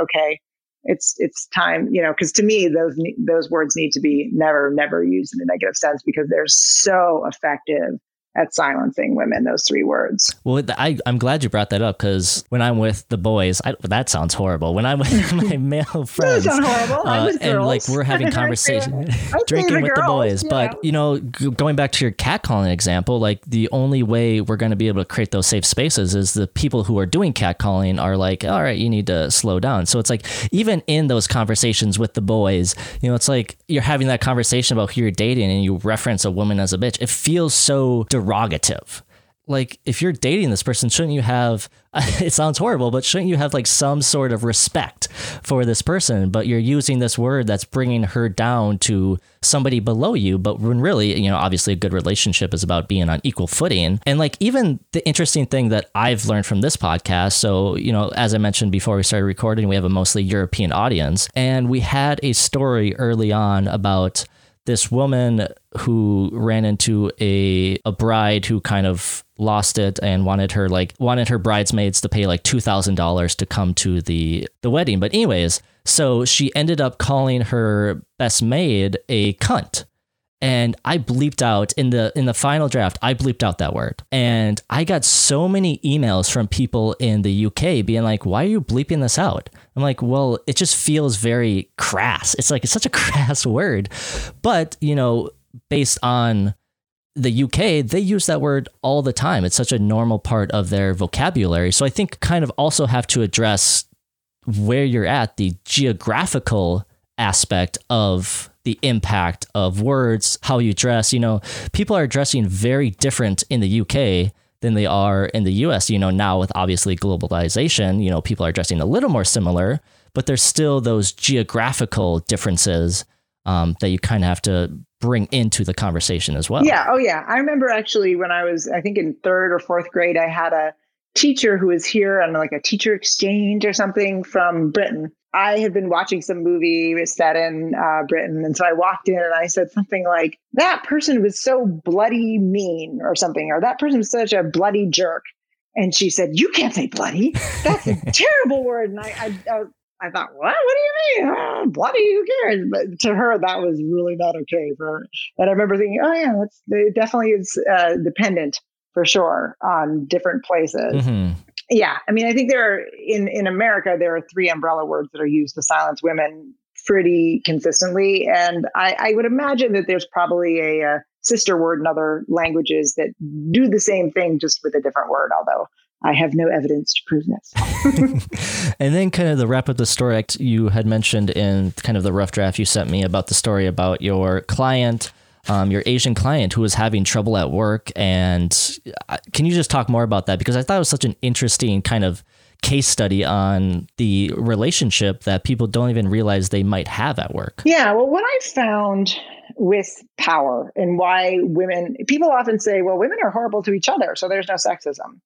okay it's it's time you know because to me those those words need to be never never used in a negative sense because they're so effective at silencing women those three words. Well I, i'm glad you brought that up because when i'm with the boys I, that sounds horrible. When i'm with my male friends uh, and like we're having conversation drinking the with girls, the boys but you know g- going back to your catcalling example like the only way we're going to be able to create those safe spaces is the people who are doing catcalling are like all right you need to slow down. So it's like even in those conversations with the boys you know it's like you're having that conversation about who you're dating and you reference a woman as a bitch. It feels so derogative like if you're dating this person, shouldn't you have it sounds horrible, but shouldn't you have like some sort of respect for this person? But you're using this word that's bringing her down to somebody below you. But when really, you know, obviously a good relationship is about being on equal footing. And like even the interesting thing that I've learned from this podcast. So, you know, as I mentioned before we started recording, we have a mostly European audience. And we had a story early on about this woman who ran into a a bride who kind of lost it and wanted her like wanted her bridesmaids to pay like $2000 to come to the the wedding but anyways so she ended up calling her best maid a cunt and I bleeped out in the in the final draft. I bleeped out that word, and I got so many emails from people in the UK being like, "Why are you bleeping this out?" I'm like, "Well, it just feels very crass. It's like it's such a crass word." But, you know, based on the UK, they use that word all the time. It's such a normal part of their vocabulary. So I think kind of also have to address where you're at, the geographical aspect of the impact of words, how you dress. You know, people are dressing very different in the UK than they are in the US. You know, now with obviously globalization, you know, people are dressing a little more similar, but there's still those geographical differences um, that you kind of have to bring into the conversation as well. Yeah. Oh, yeah. I remember actually when I was, I think in third or fourth grade, I had a teacher who was here on like a teacher exchange or something from Britain. I had been watching some movie set in uh, Britain. And so I walked in and I said something like, that person was so bloody mean or something, or that person was such a bloody jerk. And she said, You can't say bloody. That's a terrible word. And I, I, I, I thought, What? What do you mean? Oh, bloody? Who cares? But to her, that was really not okay for her. And I remember thinking, Oh, yeah, that's, it definitely is uh, dependent for sure on different places. Mm-hmm yeah, I mean, I think there are in in America there are three umbrella words that are used to silence women pretty consistently, and I, I would imagine that there's probably a, a sister word in other languages that do the same thing just with a different word. Although I have no evidence to prove this. and then, kind of the wrap up the story you had mentioned in kind of the rough draft you sent me about the story about your client um, your Asian client who was having trouble at work. And uh, can you just talk more about that? Because I thought it was such an interesting kind of case study on the relationship that people don't even realize they might have at work. Yeah. Well, what I found with power and why women, people often say, well, women are horrible to each other, so there's no sexism.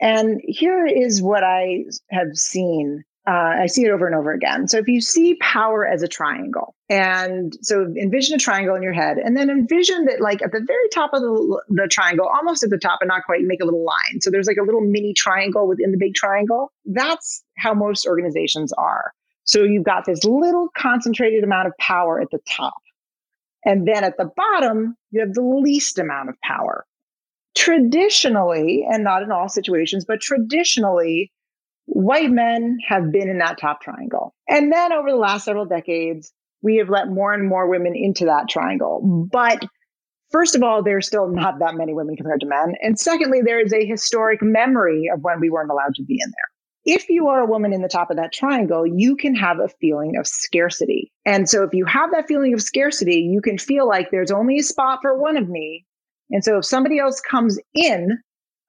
And here is what I have seen uh, I see it over and over again. So if you see power as a triangle, and so envision a triangle in your head, and then envision that like at the very top of the, the triangle, almost at the top, but not quite, make a little line. So there's like a little mini triangle within the big triangle. That's how most organizations are. So you've got this little concentrated amount of power at the top. And then at the bottom, you have the least amount of power. Traditionally, and not in all situations, but traditionally, white men have been in that top triangle. And then over the last several decades, we have let more and more women into that triangle. But first of all, there's still not that many women compared to men. And secondly, there is a historic memory of when we weren't allowed to be in there. If you are a woman in the top of that triangle, you can have a feeling of scarcity. And so if you have that feeling of scarcity, you can feel like there's only a spot for one of me. And so if somebody else comes in,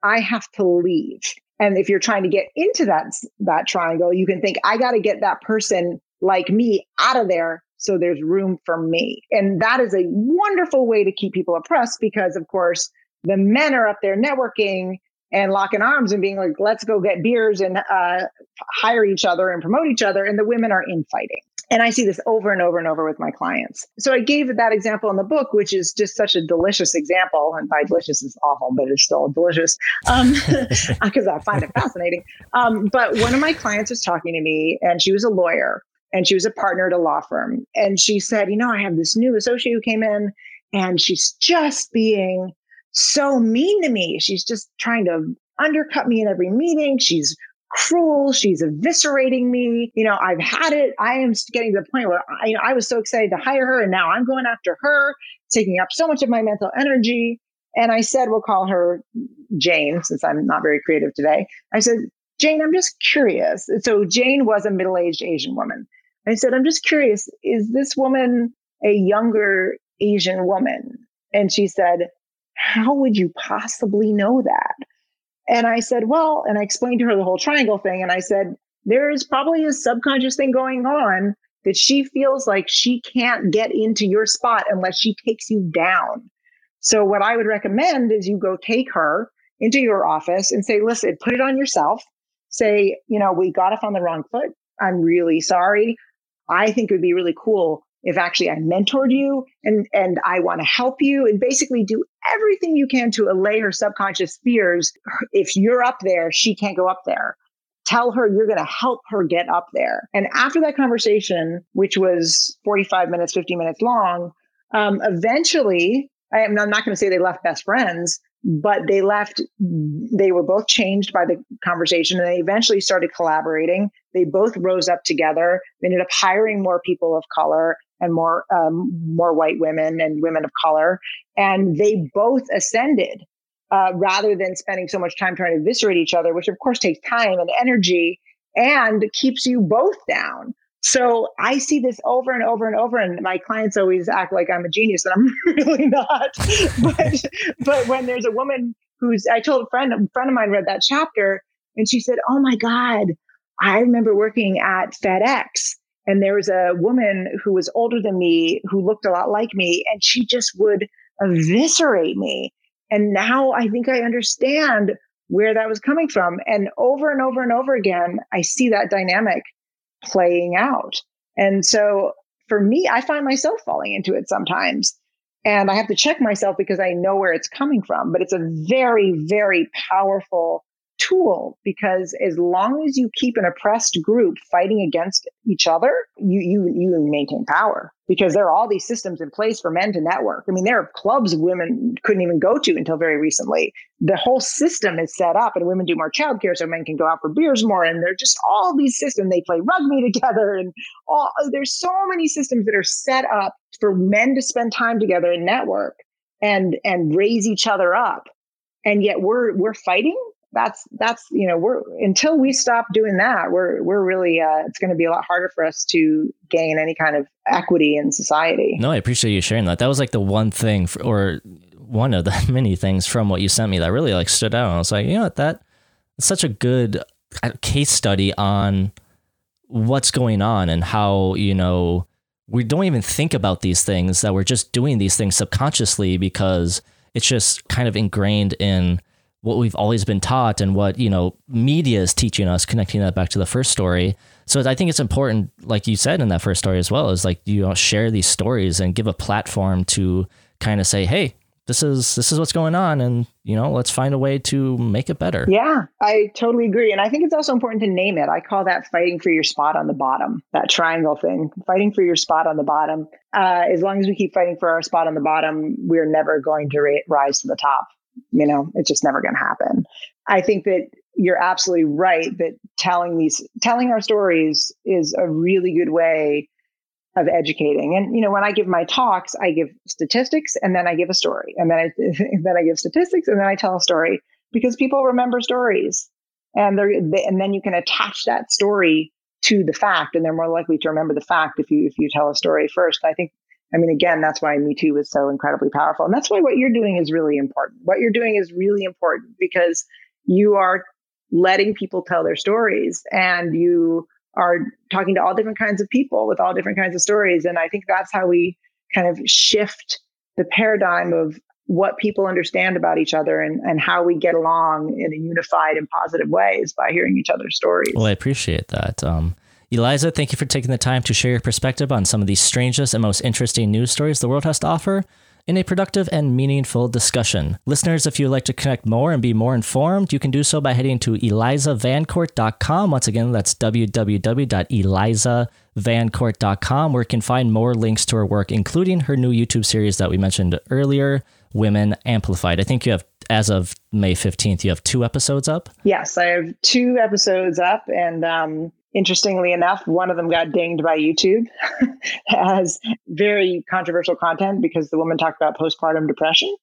I have to leave. And if you're trying to get into that that triangle, you can think, I got to get that person like me out of there so there's room for me. And that is a wonderful way to keep people oppressed because of course the men are up there networking and locking arms and being like, let's go get beers and uh, hire each other and promote each other. And the women are infighting. And I see this over and over and over with my clients. So I gave that example in the book, which is just such a delicious example. And by delicious is awful, but it's still delicious because um, I find it fascinating. Um, but one of my clients was talking to me, and she was a lawyer and she was a partner at a law firm. And she said, You know, I have this new associate who came in, and she's just being so mean to me. She's just trying to undercut me in every meeting. She's cruel. She's eviscerating me. You know, I've had it. I am getting to the point where I, you know, I was so excited to hire her and now I'm going after her, taking up so much of my mental energy. And I said, we'll call her Jane since I'm not very creative today. I said, Jane, I'm just curious. So Jane was a middle aged Asian woman. I said, I'm just curious, is this woman a younger Asian woman? And she said, How would you possibly know that? And I said, Well, and I explained to her the whole triangle thing. And I said, There is probably a subconscious thing going on that she feels like she can't get into your spot unless she takes you down. So, what I would recommend is you go take her into your office and say, Listen, put it on yourself. Say, you know, we got off on the wrong foot. I'm really sorry. I think it would be really cool if actually I mentored you and and I want to help you and basically do everything you can to allay her subconscious fears. If you're up there, she can't go up there. Tell her you're going to help her get up there. And after that conversation, which was 45 minutes, 50 minutes long, um, eventually, I am I'm not going to say they left best friends, but they left they were both changed by the conversation and they eventually started collaborating they both rose up together they ended up hiring more people of color and more um, more white women and women of color and they both ascended uh, rather than spending so much time trying to eviscerate each other which of course takes time and energy and keeps you both down so I see this over and over and over, and my clients always act like I'm a genius, and I'm really not. but but when there's a woman who's, I told a friend, a friend of mine read that chapter, and she said, "Oh my God, I remember working at FedEx." And there was a woman who was older than me who looked a lot like me, and she just would eviscerate me. And now I think I understand where that was coming from. And over and over and over again, I see that dynamic playing out. And so for me, I find myself falling into it sometimes. And I have to check myself because I know where it's coming from. But it's a very, very powerful tool because as long as you keep an oppressed group fighting against each other, you you you maintain power because there are all these systems in place for men to network. I mean, there are clubs women couldn't even go to until very recently. The whole system is set up, and women do more childcare so men can go out for beers more. And they're just all these systems. They play rugby together, and all there's so many systems that are set up for men to spend time together and network and and raise each other up. And yet we're we're fighting that's that's you know we're until we stop doing that we're we're really uh, it's going to be a lot harder for us to gain any kind of equity in society. No i appreciate you sharing that. That was like the one thing for, or one of the many things from what you sent me that really like stood out. I was like you know what? That such a good uh, case study on what's going on and how you know we don't even think about these things that we're just doing these things subconsciously because it's just kind of ingrained in what we've always been taught and what you know media is teaching us connecting that back to the first story. So i think it's important like you said in that first story as well is like you know share these stories and give a platform to kind of say hey this is this is what's going on and you know let's find a way to make it better. Yeah i totally agree. And i think it's also important to name it. I call that fighting for your spot on the bottom that triangle thing. Fighting for your spot on the bottom. Uh, as long as we keep fighting for our spot on the bottom we're never going to ra- rise to the top you know, it's just never going to happen. I think that you're absolutely right that telling these telling our stories is a really good way of educating. And you know, when I give my talks, I give statistics and then I give a story, and then I then I give statistics and then I tell a story because people remember stories, and they're they, and then you can attach that story to the fact, and they're more likely to remember the fact if you if you tell a story first. I think I mean, again, that's why Me Too is so incredibly powerful. And that's why what you're doing is really important. What you're doing is really important because you are letting people tell their stories and you are talking to all different kinds of people with all different kinds of stories. And I think that's how we kind of shift the paradigm of what people understand about each other and, and how we get along in a unified and positive ways by hearing each other's stories. Well, I appreciate that. Um, Eliza, thank you for taking the time to share your perspective on some of the strangest and most interesting news stories the world has to offer in a productive and meaningful discussion. Listeners, if you'd like to connect more and be more informed, you can do so by heading to elizavancort.com. Once again, that's www.elizavancort.com, where you can find more links to her work, including her new YouTube series that we mentioned earlier, Women Amplified. I think you have, as of May 15th, you have two episodes up. Yes, I have two episodes up, and um, interestingly enough, one of them got dinged by YouTube as very controversial content because the woman talked about postpartum depression.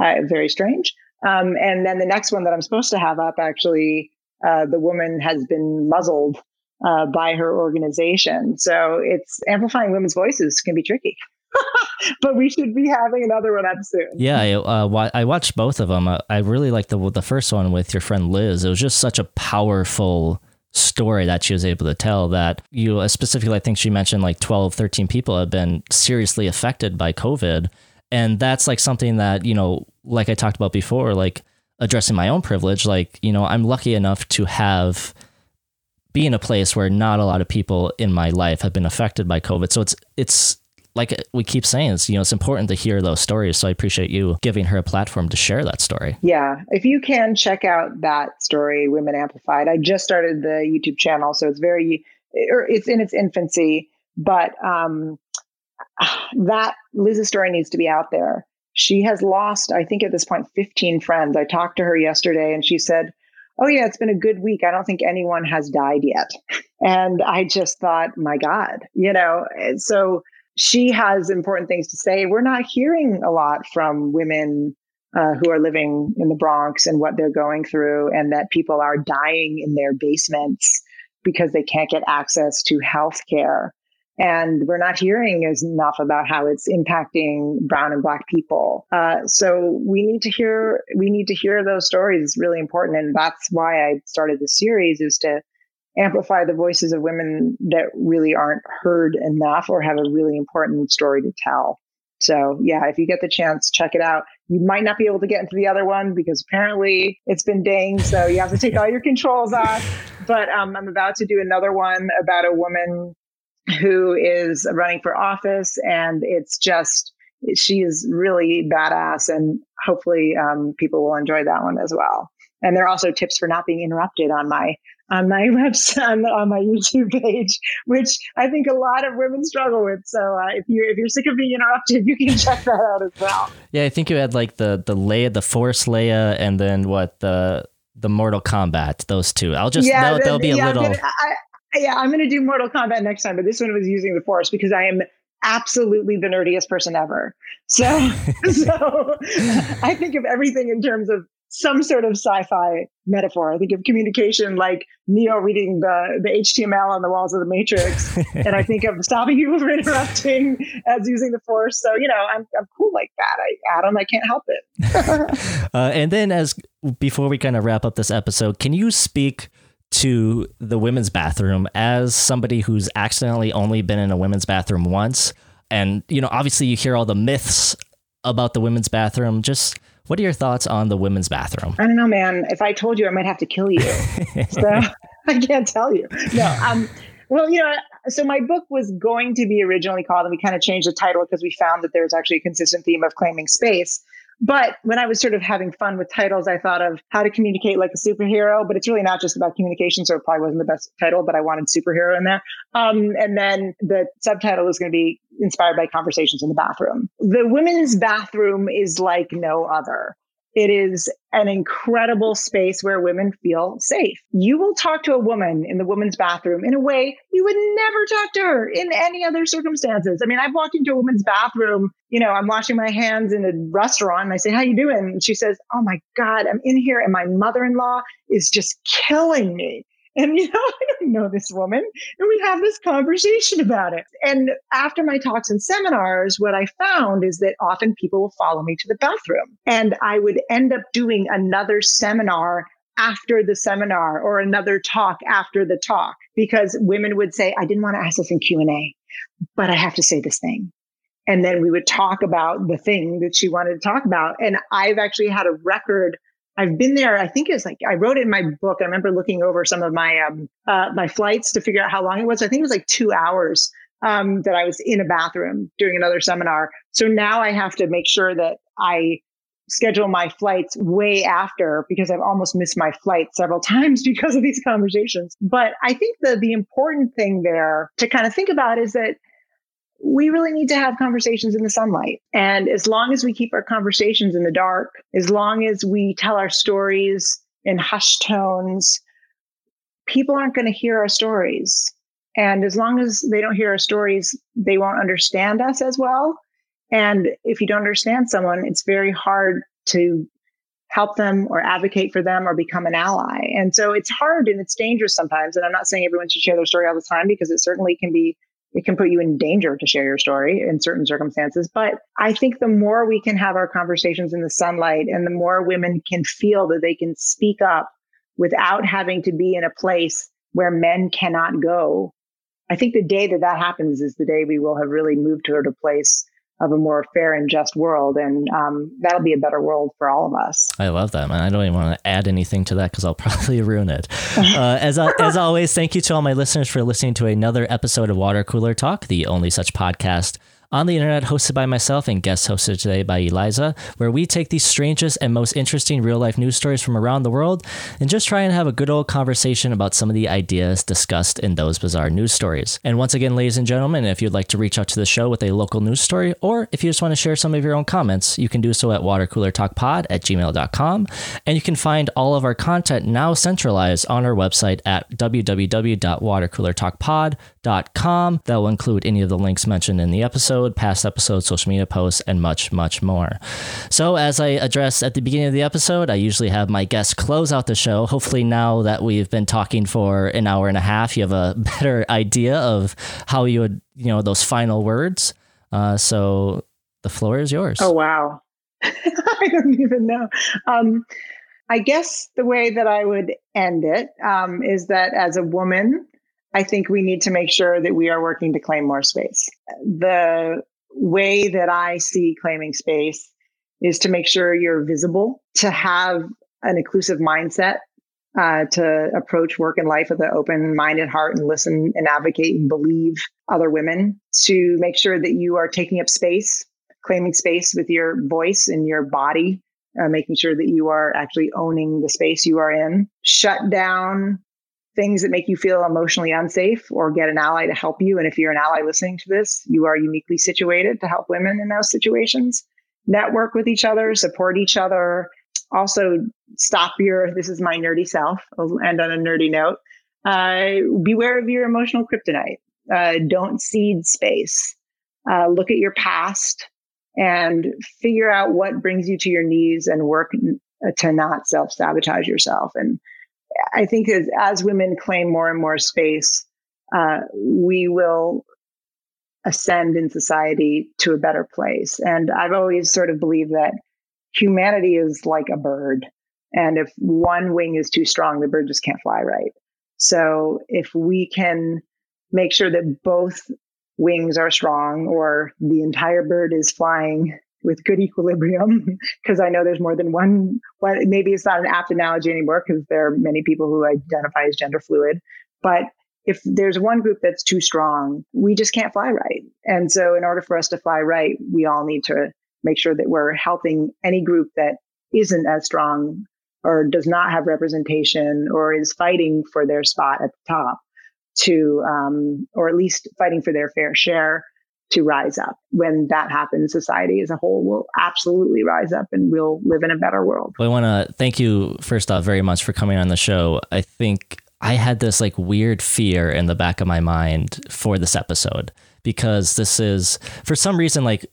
Uh, very strange. Um, and then the next one that I'm supposed to have up, actually, uh, the woman has been muzzled uh, by her organization. So it's amplifying women's voices can be tricky. but we should be having another one up soon. Yeah, I, uh, I watched both of them. I really liked the the first one with your friend Liz. It was just such a powerful story that she was able to tell that you uh, specifically I think she mentioned like 12 13 people have been seriously affected by covid. And that's like something that you know like I talked about before like addressing my own privilege like you know I'm lucky enough to have be in a place where not a lot of people in my life have been affected by covid. So it's it's like we keep saying, it's you know it's important to hear those stories. So I appreciate you giving her a platform to share that story. Yeah, if you can check out that story, Women Amplified. I just started the YouTube channel, so it's very it's in its infancy, but um, that Liz's story needs to be out there. She has lost, I think, at this point, 15 friends. I talked to her yesterday, and she said. Oh, yeah, it's been a good week. I don't think anyone has died yet. And I just thought, my God, you know, so she has important things to say. We're not hearing a lot from women uh, who are living in the Bronx and what they're going through, and that people are dying in their basements because they can't get access to health care. And we're not hearing enough about how it's impacting brown and black people. Uh, so we need to hear we need to hear those stories. It's really important, and that's why I started the series is to amplify the voices of women that really aren't heard enough or have a really important story to tell. So, yeah, if you get the chance, check it out. You might not be able to get into the other one because apparently it's been dinged. So, you have to take all your controls off. But um, I'm about to do another one about a woman who is running for office. And it's just, she is really badass. And hopefully, um, people will enjoy that one as well. And there are also tips for not being interrupted on my on my website on my YouTube page, which I think a lot of women struggle with. So uh, if you if you're sick of being interrupted, you can check that out as well. Yeah, I think you had like the the Leia, the Force Leia, and then what the the Mortal Kombat. Those two. I'll just yeah, they'll, they'll be a little. Gonna, I, yeah, I'm going to do Mortal Kombat next time, but this one was using the Force because I am absolutely the nerdiest person ever. So, so I think of everything in terms of some sort of sci-fi metaphor. I think of communication like Neo reading the, the HTML on the walls of the Matrix. and I think of stopping people from interrupting as using the force. So, you know, I'm, I'm cool like that. I, Adam, I can't help it. uh, and then as before we kind of wrap up this episode, can you speak to the women's bathroom as somebody who's accidentally only been in a women's bathroom once? And, you know, obviously you hear all the myths about the women's bathroom. Just what are your thoughts on the women's bathroom? I don't know, man. If I told you, I might have to kill you. so I can't tell you. No. Um, well, you know, so my book was going to be originally called, and we kind of changed the title because we found that there's actually a consistent theme of claiming space. But when I was sort of having fun with titles, I thought of how to communicate like a superhero, but it's really not just about communication. So it probably wasn't the best title, but I wanted superhero in there. Um, and then the subtitle was going to be inspired by conversations in the bathroom. The women's bathroom is like no other. It is an incredible space where women feel safe. You will talk to a woman in the woman's bathroom in a way you would never talk to her in any other circumstances. I mean, I've walked into a woman's bathroom, you know, I'm washing my hands in a restaurant and I say, How you doing? And she says, Oh my God, I'm in here and my mother-in-law is just killing me. And, you know, I don't know this woman. And we have this conversation about it. And after my talks and seminars, what I found is that often people will follow me to the bathroom. And I would end up doing another seminar after the seminar or another talk after the talk because women would say, I didn't want to ask this in Q&A, but I have to say this thing. And then we would talk about the thing that she wanted to talk about. And I've actually had a record I've been there. I think it was like I wrote it in my book. I remember looking over some of my um, uh, my flights to figure out how long it was. I think it was like two hours um, that I was in a bathroom doing another seminar. So now I have to make sure that I schedule my flights way after because I've almost missed my flight several times because of these conversations. But I think the the important thing there to kind of think about is that we really need to have conversations in the sunlight. And as long as we keep our conversations in the dark, as long as we tell our stories in hushed tones, people aren't going to hear our stories. And as long as they don't hear our stories, they won't understand us as well. And if you don't understand someone, it's very hard to help them or advocate for them or become an ally. And so it's hard and it's dangerous sometimes. And I'm not saying everyone should share their story all the time because it certainly can be it can put you in danger to share your story in certain circumstances. But I think the more we can have our conversations in the sunlight and the more women can feel that they can speak up without having to be in a place where men cannot go. I think the day that that happens is the day we will have really moved toward a place of a more fair and just world. And um, that'll be a better world for all of us. I love that, man. I don't even want to add anything to that because I'll probably ruin it. Uh, as, as always, thank you to all my listeners for listening to another episode of Water Cooler Talk, the only such podcast on the internet, hosted by myself and guest hosted today by Eliza, where we take the strangest and most interesting real life news stories from around the world and just try and have a good old conversation about some of the ideas discussed in those bizarre news stories. And once again, ladies and gentlemen, if you'd like to reach out to the show with a local news story, or if you just want to share some of your own comments, you can do so at watercoolertalkpod at gmail.com. And you can find all of our content now centralized on our website at www.watercoolertalkpod.com. That will include any of the links mentioned in the episode episode, past episodes, social media posts, and much, much more. So, as I addressed at the beginning of the episode, I usually have my guests close out the show. Hopefully, now that we've been talking for an hour and a half, you have a better idea of how you would, you know, those final words. Uh, so, the floor is yours. Oh, wow. I don't even know. Um, I guess the way that I would end it um, is that as a woman, I think we need to make sure that we are working to claim more space. The way that I see claiming space is to make sure you're visible, to have an inclusive mindset, uh, to approach work and life with an open minded heart and listen and advocate and believe other women, to make sure that you are taking up space, claiming space with your voice and your body, uh, making sure that you are actually owning the space you are in. Shut down things that make you feel emotionally unsafe or get an ally to help you. And if you're an ally listening to this, you are uniquely situated to help women in those situations. Network with each other, support each other. Also, stop your, this is my nerdy self, I'll end on a nerdy note. Uh, beware of your emotional kryptonite. Uh, don't cede space. Uh, look at your past and figure out what brings you to your knees and work to not self sabotage yourself. And I think as, as women claim more and more space, uh, we will ascend in society to a better place. And I've always sort of believed that humanity is like a bird. And if one wing is too strong, the bird just can't fly right. So if we can make sure that both wings are strong or the entire bird is flying with good equilibrium because I know there's more than one. Well, maybe it's not an apt analogy anymore because there are many people who identify as gender fluid. But if there's one group that's too strong, we just can't fly right. And so, in order for us to fly right, we all need to make sure that we're helping any group that isn't as strong or does not have representation or is fighting for their spot at the top to, um, or at least fighting for their fair share to rise up. When that happens, society as a whole will absolutely rise up and we'll live in a better world. Well, I want to thank you, first off, very much for coming on the show. I think I had this like weird fear in the back of my mind for this episode because this is, for some reason, like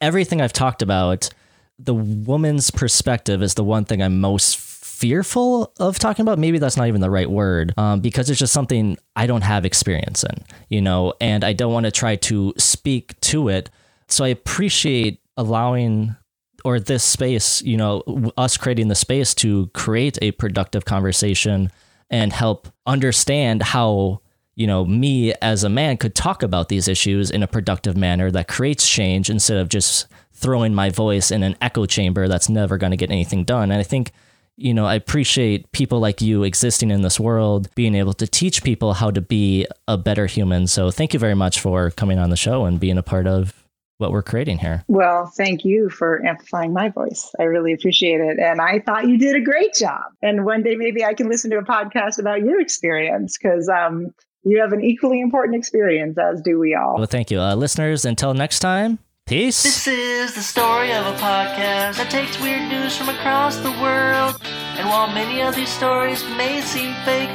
everything I've talked about, the woman's perspective is the one thing I'm most fearful of talking about. Maybe that's not even the right word um, because it's just something I don't have experience in, you know, and I don't want to try to speak to it. So I appreciate allowing or this space, you know, us creating the space to create a productive conversation and help understand how you know, me as a man could talk about these issues in a productive manner that creates change instead of just throwing my voice in an echo chamber that's never going to get anything done. And I think you know, I appreciate people like you existing in this world, being able to teach people how to be a better human. So thank you very much for coming on the show and being a part of what we're creating here. Well, thank you for amplifying my voice. I really appreciate it. And I thought you did a great job. And one day maybe I can listen to a podcast about your experience because um, you have an equally important experience, as do we all. Well, thank you. Uh, listeners, until next time, Peace. This is the story of a podcast that takes weird news from across the world. And while many of these stories may seem fake,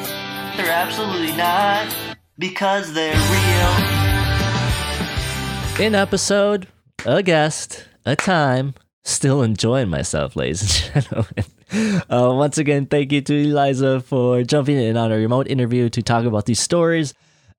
they're absolutely not because they're real. In episode, a guest, a time, still enjoying myself, ladies and gentlemen. Uh, once again, thank you to Eliza for jumping in on a remote interview to talk about these stories.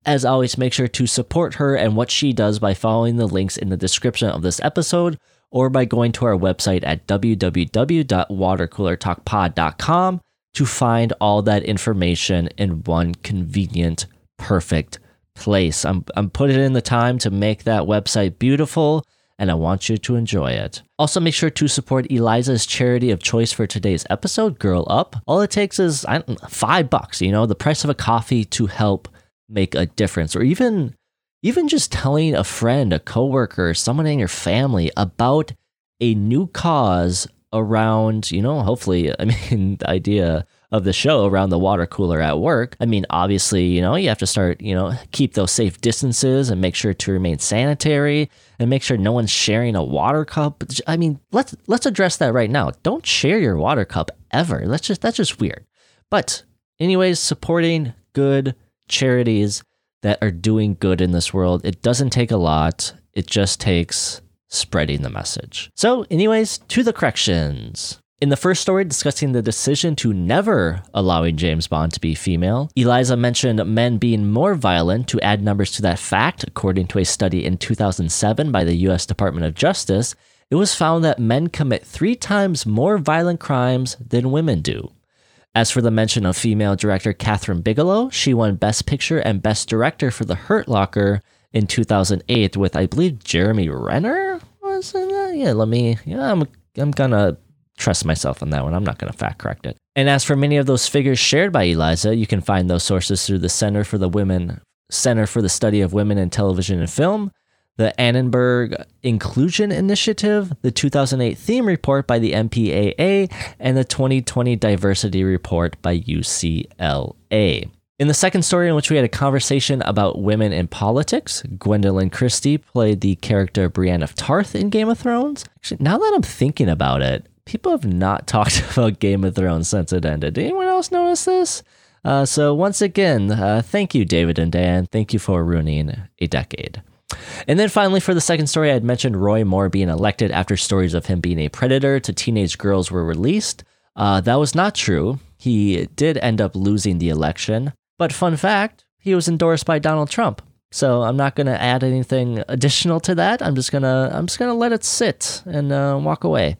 As always, make sure to support her and what she does by following the links in the description of this episode or by going to our website at www.watercoolertalkpod.com to find all that information in one convenient, perfect place. I'm, I'm putting in the time to make that website beautiful and I want you to enjoy it. Also, make sure to support Eliza's charity of choice for today's episode, Girl Up. All it takes is five bucks, you know, the price of a coffee to help make a difference, or even even just telling a friend, a coworker, someone in your family about a new cause around, you know, hopefully, I mean, the idea of the show around the water cooler at work. I mean, obviously, you know, you have to start, you know, keep those safe distances and make sure to remain sanitary and make sure no one's sharing a water cup. I mean, let's let's address that right now. Don't share your water cup ever. That's just that's just weird. But anyways, supporting good charities that are doing good in this world, it doesn't take a lot. It just takes spreading the message. So, anyways, to the corrections. In the first story discussing the decision to never allowing James Bond to be female, Eliza mentioned men being more violent to add numbers to that fact. According to a study in 2007 by the US Department of Justice, it was found that men commit three times more violent crimes than women do. As for the mention of female director Kathryn Bigelow, she won Best Picture and Best Director for The Hurt Locker in 2008 with, I believe, Jeremy Renner. Was that? Yeah, let me. Yeah, I'm. I'm gonna trust myself on that one. I'm not to fact correct it. And as for many of those figures shared by Eliza, you can find those sources through the Center for the Women Center for the Study of Women in Television and Film, the Annenberg Inclusion Initiative, the 2008 theme report by the MPAA, and the 2020 diversity report by UCLA. In the second story, in which we had a conversation about women in politics, Gwendoline Christie played the character Brienne of Tarth in Game of Thrones. Actually, now that I'm thinking about it, people have not talked about Game of Thrones since it ended. Did anyone else notice this? Uh, so once again, uh, thank you, David and Dan. Thank you for ruining a decade. And then finally, for the second story, I had mentioned Roy Moore being elected after stories of him being a predator to teenage girls were released. Uh, that was not true. He did end up losing the election. But fun fact, he was endorsed by Donald Trump. So I'm not going to add anything additional to that. I'm just gonna I'm just gonna let it sit and uh, walk away.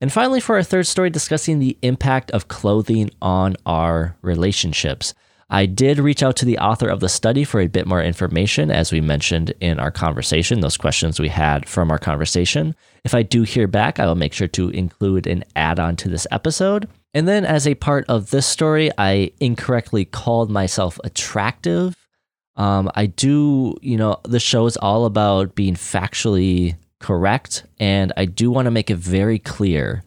And finally, for our third story, discussing the impact of clothing on our relationships. I did reach out to the author of the study for a bit more information, as we mentioned in our conversation, those questions we had from our conversation. If I do hear back, I will make sure to include an add on to this episode. And then, as a part of this story, I incorrectly called myself attractive. Um, I do, you know, the show is all about being factually correct. And I do want to make it very clear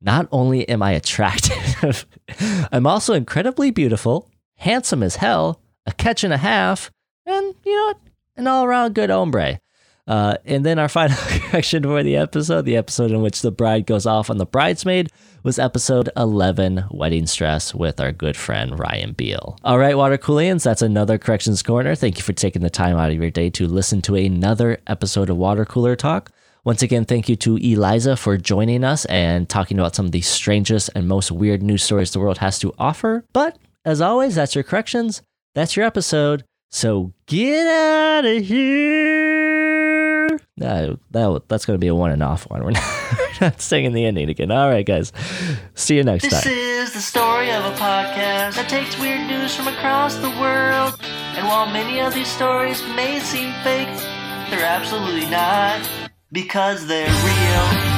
not only am I attractive, I'm also incredibly beautiful, handsome as hell, a catch and a half, and you know what? An all around good hombre. Uh, and then our final correction for the episode, the episode in which the bride goes off on the bridesmaid, was episode 11, Wedding Stress, with our good friend Ryan Beal. All right, Water Coolians, that's another Corrections Corner. Thank you for taking the time out of your day to listen to another episode of Water Cooler Talk. Once again, thank you to Eliza for joining us and talking about some of the strangest and most weird news stories the world has to offer. But as always, that's your corrections. That's your episode. So get out of here. No, that, that's going to be a one and off one. We're not, we're not singing the ending again. All right, guys. See you next This time. This is the story of a podcast that takes weird news from across the world. And while many of these stories may seem fake, they're absolutely not because they're real.